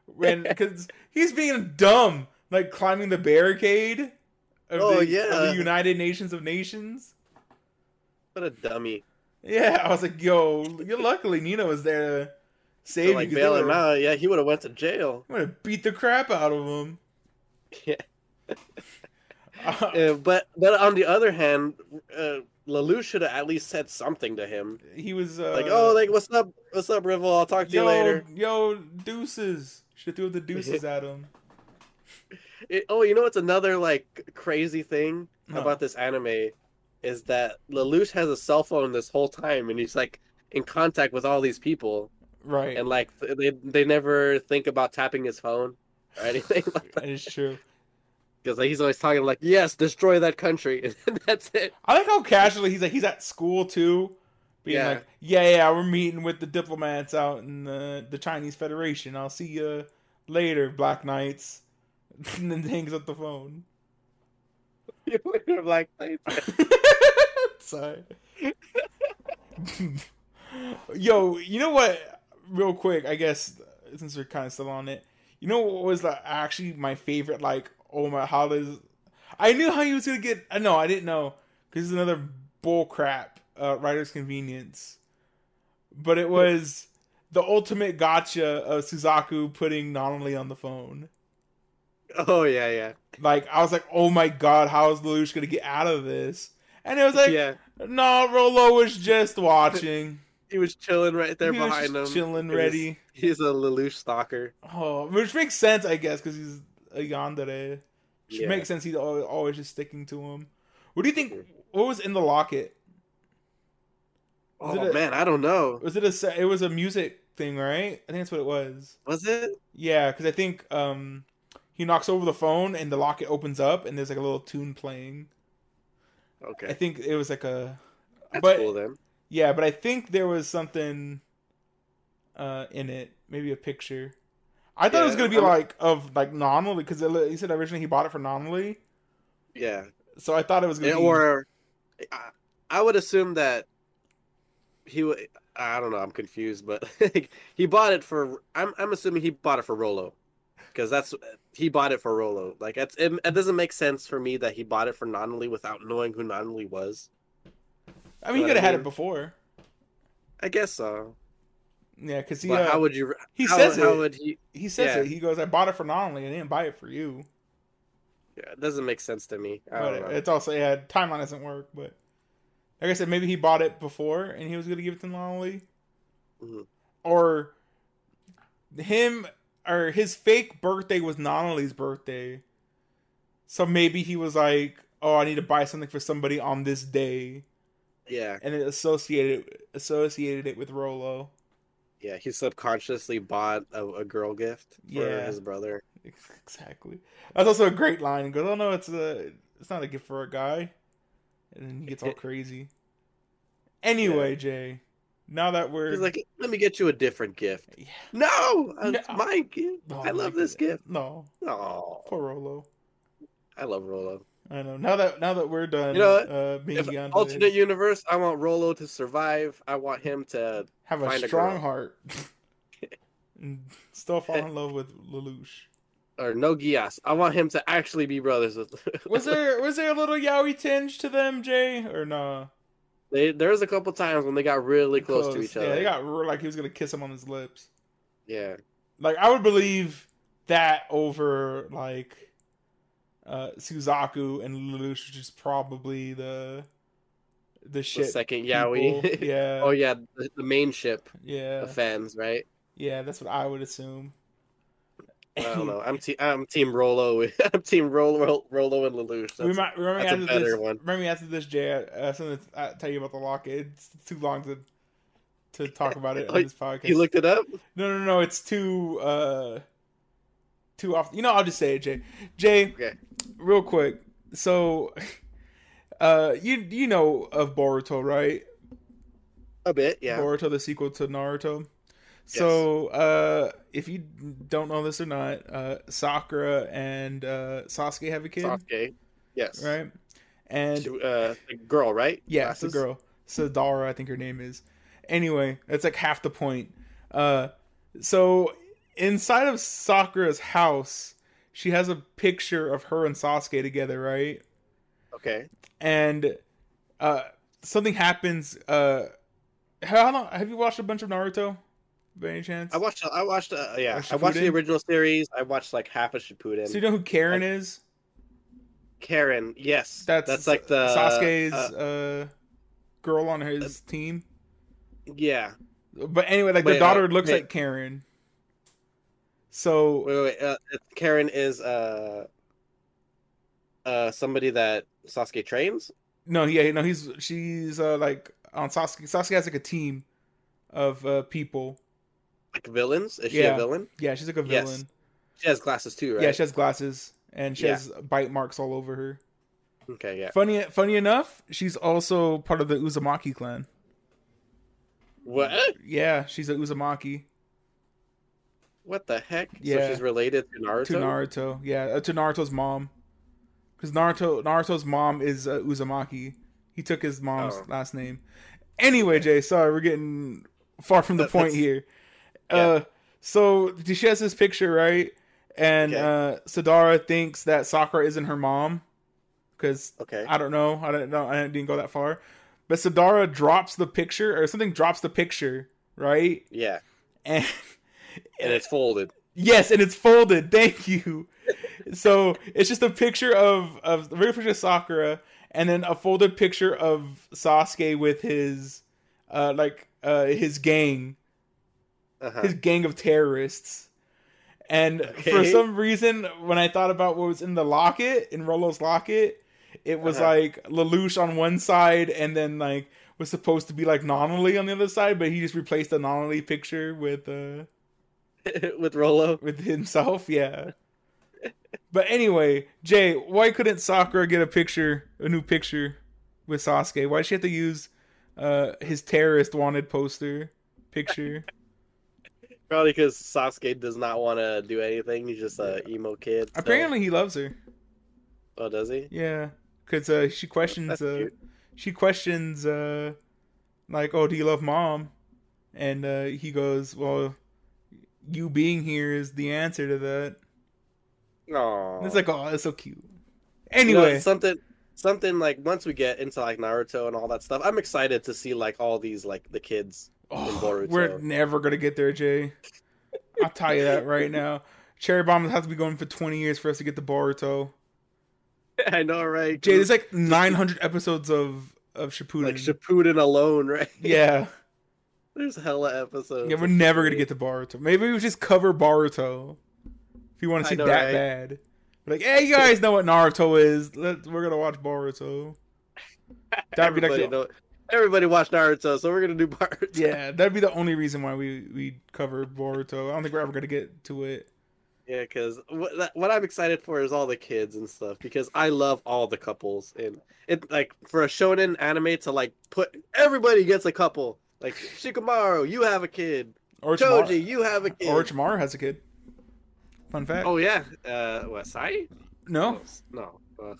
S1: when because he's being dumb, like climbing the barricade. Of
S2: Oh,
S1: the,
S2: yeah.
S1: of the United Nations of Nations.
S2: What a dummy.
S1: Yeah, I was like, yo, luckily Nina was there to save
S2: To,
S1: you.
S2: like
S1: 'cause
S2: bail him out. Yeah, he would have went to jail.
S1: I'm gonna beat the crap out of him.
S2: Yeah.
S1: Uh,
S2: but but on the other hand, uh, Lelouch should have at least said something to him.
S1: he was uh,
S2: Like, oh, like what's up? What's up, Rivel? I'll talk to
S1: yo,
S2: you later.
S1: yo, deuces. Should throw the deuces at him.
S2: It- oh, you know what's another like crazy thing
S1: Huh.
S2: about this anime is that Lelouch has a cell phone this whole time, and he's like in contact with all these people,
S1: Right,
S2: and like they they never think about tapping his phone or anything like that
S1: that is true.
S2: because like, he's always talking like, yes, destroy that country, and that's it.
S1: I like how casually he's like he's at school too, being
S2: Yeah.
S1: like, yeah, yeah, we're meeting with the diplomats out in the the Chinese Federation. I'll see you later, Black Knights. and then hangs up the phone.
S2: You're like,
S1: Sorry. Yo, you know what? Real quick, I guess since we're kind of still on it, you know what was the, actually my favorite? Like, oh my, does? I knew how he was gonna get. Know I didn't know because it's another bull crap. Uh, writer's convenience, but it was the ultimate gotcha of Suzaku putting Nunnally on the phone.
S2: Oh yeah, yeah,
S1: Like I was like, oh my god, how is Lelouch gonna get out of this? And it was like,
S2: yeah.
S1: no, Rolo was just watching.
S2: He was chilling right there
S1: he
S2: behind him,
S1: chilling,
S2: He was-
S1: ready.
S2: He's a Lelouch stalker.
S1: Oh, which makes sense, I guess, because he's a yandere. Should
S2: Yeah.
S1: make sense. He's al- always just sticking to him. What do you think? What was in the locket? Was
S2: Oh
S1: a-
S2: man, I don't know.
S1: Was it a? It was a music thing, right? I think that's what it was.
S2: Was it?
S1: Yeah, because I think um he knocks over the phone and the locket opens up and there's like a little tune playing.
S2: Okay.
S1: I think it was like a.
S2: that's
S1: but
S2: cool then.
S1: Yeah, but I think there was something uh in it, maybe a picture. I thought it was gonna be
S2: I'm-
S1: like of like Nunnally because he said originally he bought it for Nunnally,
S2: Yeah,
S1: so I thought it was gonna
S2: Yeah,
S1: be
S2: or I, I would assume that he would. I don't know. I'm confused, but he bought it for. I'm I'm assuming he bought it for Rolo, because that's he bought it for Rolo. Like it's it, it doesn't make sense for me that he bought it for Nunnally without knowing who Nunnally was.
S1: I mean, he could have had it before.
S2: I guess so.
S1: Yeah, because he uh,
S2: how would you?
S1: he
S2: how,
S1: says
S2: how
S1: it.
S2: would he?
S1: he says
S2: yeah.
S1: it. He goes, "I bought it for Nunnally. I didn't buy it for you."
S2: Yeah, it doesn't make sense to me. I
S1: But
S2: don't know.
S1: it's also yeah, timeline doesn't work. But like I said, maybe he bought it before and he was gonna give it to Nunnally,
S2: Mhm.
S1: or him or his fake birthday was Nunnally's birthday. So maybe he was like, "Oh, I need to buy something for somebody on this day,"
S2: Yeah,
S1: and it associated associated it with Rolo.
S2: yeah. He subconsciously bought a, a girl gift for
S1: Yeah.
S2: his brother.
S1: Exactly. That's also a great line. He goes, "Oh no, it's a it's not a gift for a guy," and then he gets all crazy. Anyway, Jay, now that we're
S2: He's like, let me get you a different gift.
S1: Yeah.
S2: No, it's
S1: No.
S2: my gift.
S1: Oh,
S2: I love this gift.
S1: No,
S2: Oh,
S1: poor Rolo.
S2: I love Rolo.
S1: I know. Now that now that we're done,
S2: You know
S1: uh, being
S2: alternate universe, I want Rolo to survive. I want him to.
S1: have a
S2: a
S1: strong
S2: girl.
S1: heart, and still fall in love with Lelouch.
S2: Or no Geass. I want him to actually be brothers with.
S1: Was there was there a little yaoi tinge to them, Jay, or no?
S2: They, there was a couple times when they got really close, to each other.
S1: Yeah, they got real- like he was gonna kiss him on his lips.
S2: Yeah.
S1: Like I would believe that over like uh Suzaku and Lelouch, which is probably the the
S2: The second. Yaoi.
S1: Yeah.
S2: oh yeah, the, the main ship
S1: Yeah.
S2: The fans, right?
S1: Yeah, that's what I would assume.
S2: I don't know. I'm te- I'm team Rolo. I'm team Rolo, Rolo and Lelouch.
S1: we might remember
S2: that's
S1: after this.
S2: one.
S1: Remember after this, Jay. Uh, something uh, tell you about the locket. It's too long to to talk about it on this podcast.
S2: you looked it up.
S1: No, no, no. It's too uh too off. You know, I'll just say it, Jay. Jay,
S2: Okay.
S1: real quick. So, uh, you you know of Boruto, right?
S2: A bit, yeah.
S1: Boruto, the sequel to Naruto. So, uh, if you don't know this or not, uh, Sakura and uh, Sasuke have a kid,
S2: Sasuke. Yes.
S1: right? And
S2: She- uh, the girl, right?
S1: Yeah, it's a
S2: Glasses?
S1: girl. Sadara, I think her name is. Anyway, that's like half the point. Uh, so inside of Sakura's house, she has a picture of her and Sasuke together, right?
S2: Okay.
S1: And uh, something happens. Uh, how long have you watched a bunch of Naruto? By any chance?
S2: I watched. I watched. Uh, yeah,
S1: Or
S2: I watched the original series. I watched like half of Shippuden.
S1: so you know who Karin is?
S2: Karin. Yes.
S1: That's
S2: that's like the
S1: Sasuke's
S2: uh,
S1: uh, girl on his team.
S2: yeah.
S1: But anyway, like
S2: Wait,
S1: the
S2: uh,
S1: daughter looks
S2: wait.
S1: like Karin. So
S2: Wait, wait. wait. Uh, Karin is uh uh somebody that Sasuke trains.
S1: No, yeah, no, he's she's uh like on Sasuke. Sasuke has like a team of uh people.
S2: Like villains. Is she
S1: Yeah.
S2: a villain?
S1: Yeah, she's like a villain. Yes.
S2: She has glasses too, right?
S1: Yeah, she has glasses and she
S2: Yeah.
S1: has bite marks all over her.
S2: Okay. Yeah.
S1: Funny, funny enough, she's also part of the Uzumaki clan.
S2: What?
S1: Yeah, she's a Uzumaki
S2: What the heck?
S1: Yeah.
S2: So she's related to Naruto.
S1: to Naruto. Yeah, uh, to Naruto's mom. Because Naruto, Naruto's mom is uh, Uzumaki. He took his mom's
S2: Oh.
S1: last name. Anyway, Jay, sorry, we're getting far from the
S2: That-
S1: point here.
S2: Yeah.
S1: Uh, so she has this picture, right? And
S2: Okay.
S1: uh, Sadara thinks that Sakura isn't her mom because
S2: Okay.
S1: I don't know. I don't know. I didn't go that far. But Sadara drops the picture, or something drops the picture, right?
S2: Yeah.
S1: And
S2: And it's folded.
S1: yes, and it's folded. Thank you. so it's just a picture of of the regular picture of Sakura, and then a folded picture of Sasuke with his uh like uh his gang,
S2: Uh-huh.
S1: his gang of terrorists. And for some reason, when I thought about what was in the locket, in Rolo's locket, it was
S2: Uh-huh.
S1: like Lelouch on one side, and then like was supposed to be like Nunnally on the other side, but he just replaced the Nunnally picture with uh
S2: With Rolo.
S1: with himself. Yeah. But anyway, Jay, why couldn't Sakura get a picture, a new picture with Sasuke? Why did she have to use uh his terrorist wanted poster picture?
S2: Probably because Sasuke does not want to do anything. He's just a emo kid. still.
S1: Apparently, he loves her.
S2: Oh, does he?
S1: Yeah, because uh, she questions. Uh, she questions, uh, like, "Oh, do you love mom?" And uh, he goes, "Well, you being here is the answer to that."
S2: Aww.
S1: It's like, "Oh, it's so cute."
S2: You know,
S1: Anyway,
S2: something, something like once we get into like Naruto and all that stuff, I'm excited to see like all these like the kids.
S1: Oh, we're never gonna get there, Jay. I'll tell you that right now. Cherry bombs have to be going for twenty years for us to get to Boruto.
S2: I know, right?
S1: Jay, there's like 900 episodes of of Shippuden.
S2: like Shippuden alone, right?
S1: yeah,
S2: There's hella episodes.
S1: yeah, we're never gonna get to Boruto. Maybe we just cover Boruto if you want to see
S2: know,
S1: that
S2: right?
S1: bad. Like, hey, you guys know what Naruto is. Let we're gonna watch Boruto. That'd be like the-
S2: know, everybody watch Naruto, so we're gonna do Naruto.
S1: Yeah, that'd be the only reason why we we cover Boruto. I don't think we're ever gonna get to it.
S2: Yeah, because what, what I'm excited for is all the kids and stuff. Because I love all the couples, and it like for a shonen anime to like put everybody gets a couple. Like Shikamaru, you have a kid.
S1: or
S2: Choji, you have a kid.
S1: Orochimaru has a kid. Fun fact.
S2: Oh yeah. Uh, what? Sai?
S1: no,
S2: No. Uh,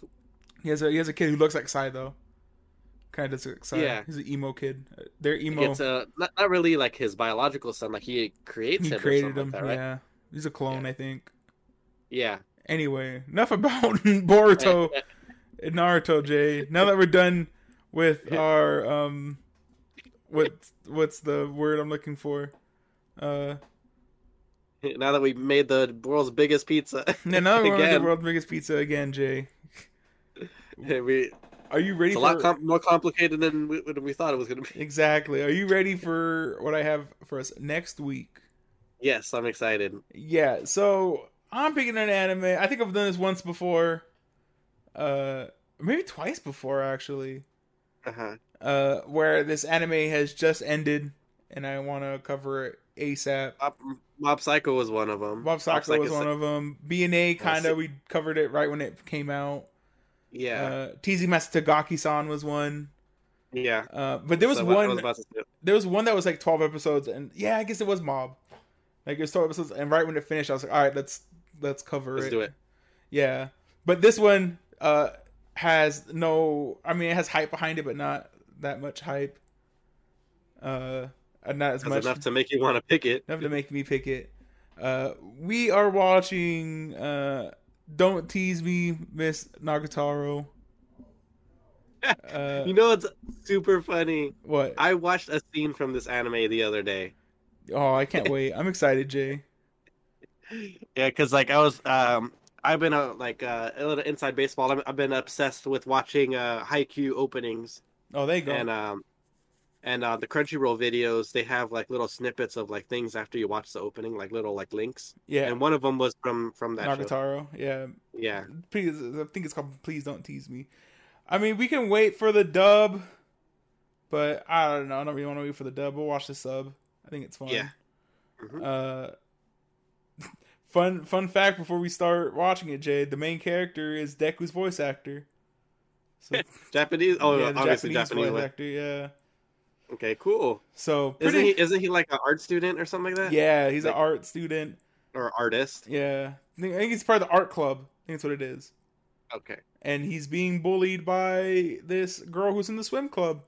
S1: he has a he has a kid who looks like Sai though. Kind of Sai.
S2: Yeah.
S1: he's an emo kid. They're emo.
S2: gets uh, not not really like his biological son. Like he creates
S1: he
S2: him. or
S1: created
S2: something
S1: him.
S2: Like that, right?
S1: Yeah, he's a clone,
S2: Yeah.
S1: I think.
S2: Yeah.
S1: Anyway, enough about Boruto and Naruto, Jay. Now that we're done with our um, what what's the word I'm looking for? Uh,
S2: now that we made the world's biggest pizza,
S1: now that we're on the world's biggest pizza again, Jay.
S2: we,
S1: Are you ready
S2: it's a
S1: for
S2: lot com- more complicated than we, than we thought it was going to be.
S1: exactly? Are you ready for what I have for us next week?
S2: Yes, I'm excited.
S1: Yeah, so I'm picking an anime. I think I've done this once before, uh, maybe twice before actually.
S2: Uh-huh.
S1: uh, where this anime has just ended, and I want to cover it ASAP.
S2: Mob, Mob Psycho was one of them.
S1: Mob Psycho was one of them. BNA kind of we covered it right when it came out.
S2: Yeah,
S1: Uh, Teasing Master Takagi-san was one.
S2: yeah.
S1: Uh, but there was
S2: So
S1: one.
S2: was about to say-
S1: there was one that was like twelve episodes, and yeah, I guess it was Mob. Like it was twelve episodes, and right when it finished, I was like, all right, let's let's cover
S2: Let's
S1: it.
S2: do it.
S1: Yeah, but this one uh has no. I mean, it has hype behind it, but not that much hype. Uh, and not as
S2: That's
S1: much
S2: enough to make you want to pick it.
S1: enough to make me pick it. Uh, we are watching. Uh, Don't tease me, Miss Nagatoro. Uh,
S2: You know, it's super funny.
S1: what?
S2: I watched a scene from this anime the other day.
S1: Oh, I can't wait. I'm excited, Jay.
S2: Yeah, because like I was, um, I've been uh, like uh, a little inside baseball. I'm, I've been obsessed with watching uh, Haikyuu openings
S1: Oh, there you go.
S2: and um, and uh, the Crunchyroll videos. They have like little snippets of like things after you watch the opening, like little like links.
S1: yeah,
S2: And one of them was from from that show.
S1: Yeah,
S2: Yeah,
S1: please. I think it's called "Please Don't Tease Me." I mean, we can wait for the dub, but I don't know. I don't really want to wait for the dub. We'll watch the sub. I think it's fun.
S2: Yeah. Mhm.
S1: Uh, fun fun fact before we start watching it, Jade. The main character is Deku's voice actor. So,
S2: Japanese. Oh,
S1: yeah,
S2: obviously
S1: Japanese
S2: Japanese.
S1: voice actor. Yeah.
S2: Okay, cool.
S1: So
S2: Isn't he? Isn't he like an art student or something like that?
S1: yeah, he's an art student.
S2: Or artist?
S1: Yeah, I think, he's part of the art club. I think that's what it is.
S2: Okay.
S1: and he's being bullied by this girl who's in the swim club.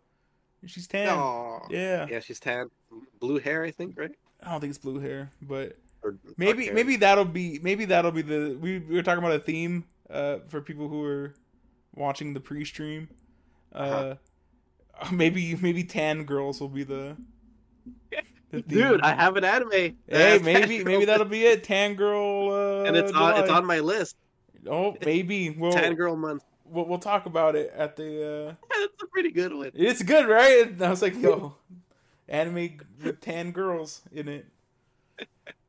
S1: She's tan.
S2: Aw.
S1: Yeah.
S2: Yeah, she's tan. Blue hair, I think, right?
S1: I don't think it's blue hair, but
S2: Or
S1: maybe
S2: hair.
S1: maybe that'll be maybe that'll be the we, we were talking about a theme uh for people who are watching the pre-stream. Uh
S2: Uh-huh.
S1: maybe maybe tan girls will be the, the.
S2: Dude, I have an anime.
S1: Hey, maybe maybe that'll be it. Tan girl uh
S2: and it's on it's on my list.
S1: Oh, maybe we'll,
S2: Tan Girl Month.
S1: we'll we'll talk about it at the uh
S2: That's a pretty good one.
S1: It's good, right? And I was like, yo, anime with tan girls in it.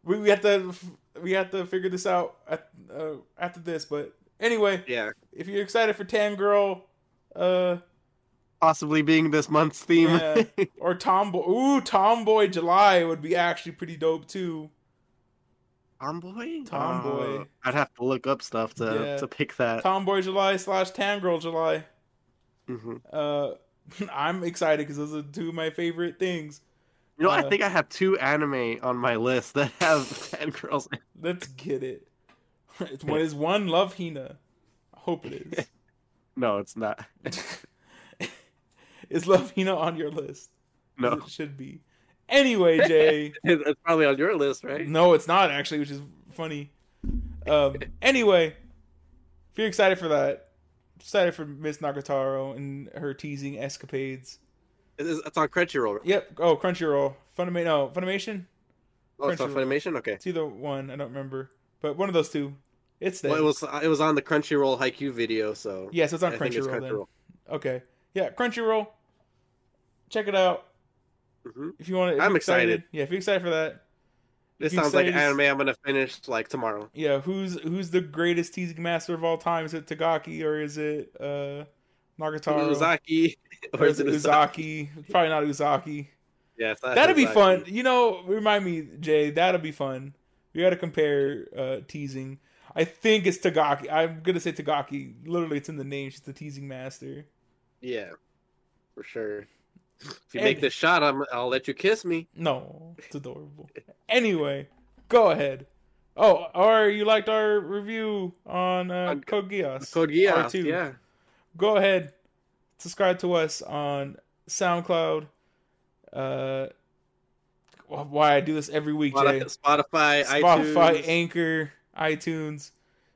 S1: We, we have to we have to figure this out at, uh, after this. But anyway,
S2: Yeah,
S1: if you're excited for tan girl, uh,
S2: possibly being this month's theme.
S1: yeah, or tomboy, ooh, tomboy July would be actually pretty dope too.
S2: Tomboy.
S1: Tomboy.
S2: Uh, I'd have to look up stuff to
S1: Yeah.
S2: to pick that.
S1: Tomboy July slash tan girl July.
S2: hmm
S1: Uh, I'm excited because those are two of my favorite things.
S2: You know, I
S1: Uh,
S2: think I have two anime on my list that have tan girls.
S1: Let's get it. It's one is one Love Hina. I hope it is.
S2: No, it's not.
S1: Is Love Hina on your list?
S2: No,
S1: It should be. Anyway, Jay.
S2: it's probably on your list, right?
S1: no, it's not actually, which is funny. Um. Anyway, if you're excited for that, excited for Miss Nagatoro and her teasing escapades.
S2: It's, on Crunchyroll. right?
S1: Yep. Oh, Crunchyroll. Funimation. No, Funimation.
S2: Oh, it's on Funimation. Okay.
S1: It's either one. I don't remember, but one of those two. It's there.
S2: Well, it was it was on the Crunchyroll Haikyuu video, so
S1: yes, it's on
S2: I it's
S1: Crunchyroll. Then.
S2: Crunchyroll.
S1: Okay. Yeah, Crunchyroll. Check it out
S2: hmm
S1: if you want to.
S2: I'm excited.
S1: Yeah, if you're excited for that.
S2: This sounds like
S1: say
S2: an
S1: this-
S2: anime I'm gonna finish like tomorrow.
S1: Yeah, who's who's the greatest teasing master of all time? Is it Takagi or is it uh Nagatoro?
S2: Uzaki
S1: Or is it Uzaki? Probably not Uzaki.
S2: Yeah, not
S1: That'd be fun. You know, remind me, Jay. That'll be fun. We got to compare uh, teasing. I think it's Takagi. I'm gonna say Takagi. Literally, it's in the name. She's the teasing master.
S2: Yeah, for sure. If you make this shot, I'm, I'll let you kiss me.
S1: No, it's adorable. anyway, go ahead. Oh, or you liked our review on, uh,
S2: On
S1: Code Geass.
S2: Code Geass,
S1: R2.
S2: yeah.
S1: Go ahead, subscribe to us on SoundCloud. Uh, why I do this every week, Jay.
S2: Spotify,
S1: Spotify,
S2: iTunes.
S1: Anchor, iTunes.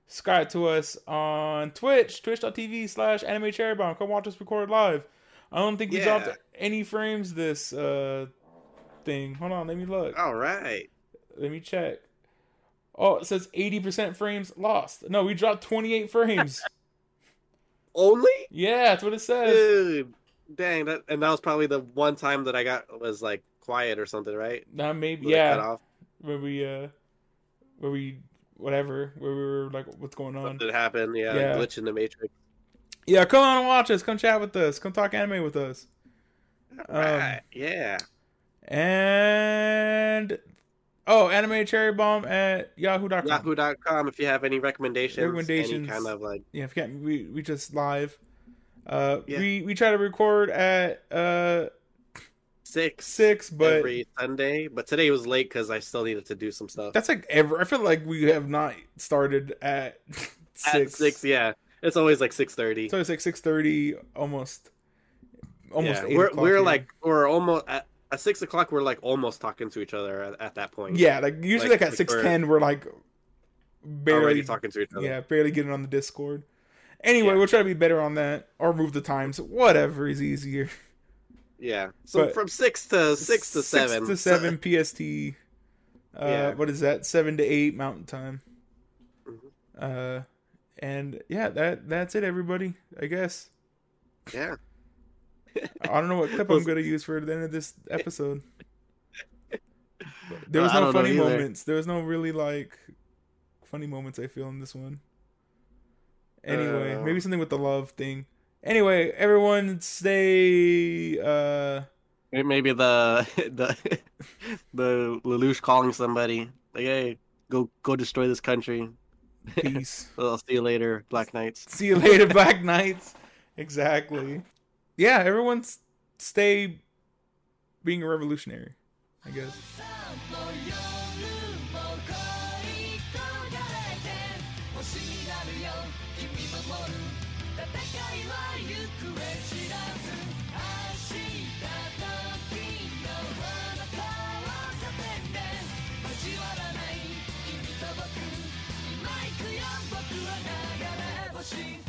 S1: Subscribe to us on Twitch, twitch.tv slash anime cherry bomb. Come watch us record live. I don't think we
S2: Yeah.
S1: dropped any frames this uh thing. Hold on, let me look.
S2: All right.
S1: Let me check. Oh, it says 80% frames lost. No, we dropped 28 frames.
S2: Only?
S1: yeah, that's what it says.
S2: Dude. Dang, that and that was probably the one time that I got was like quiet or something, right?
S1: Now maybe
S2: Where they cut
S1: yeah,
S2: off.
S1: where we uh where we whatever, where we were like what's going on.
S2: Something happened, yeah,
S1: Yeah.
S2: glitch in the matrix.
S1: Yeah, come on and watch us. Come chat with us. Come talk anime with us. Um,
S2: right. Yeah.
S1: And oh, anime cherry bomb at yahoo.com.
S2: Yahoo.com if you have any recommendations.
S1: Recommendations.
S2: Any kind of like
S1: Yeah, if you can't, we we just live. Uh,
S2: Yeah.
S1: we we try to record at uh
S2: six
S1: six, but
S2: every Sunday. But today was late because I still needed to do some stuff.
S1: that's like ever. I feel like we have not started at six.
S2: At six, yeah. It's always like six thirty.
S1: So it's like six thirty, almost, almost.
S2: yeah. We're
S1: o'clock
S2: we're
S1: here.
S2: like we're almost at, at six o'clock. We're like almost talking to each other at, at that point.
S1: yeah, like usually
S2: like-
S1: like, at six
S2: we're
S1: ten, we're like barely
S2: already talking to each other.
S1: Yeah, barely getting on the Discord. Anyway,
S2: Yeah.
S1: we'll try to be better on that or move the times. Whatever is easier.
S2: Yeah. So
S1: But-
S2: from six to six to seven.
S1: Six to seven PST. Uh,
S2: Yeah.
S1: What is that? Seven to eight Mountain Time.
S2: Mhm.
S1: Uh, and yeah, that that's it, everybody. I guess
S2: Yeah.
S1: I don't know what clip I'm gonna use for the end of this episode. There was no funny moments. There was no really like funny moments. I feel in this one. Anyway,
S2: Uh.
S1: maybe something with the love thing. Anyway, everyone stay. uh
S2: Maybe the the the Lelouch calling somebody like, "Hey, go go destroy this country."
S1: Peace.
S2: I'll see you later, Black Knights.
S1: See you later, Black Knights. Exactly. Yeah, everyone stay being a revolutionary. I guess.
S3: machine.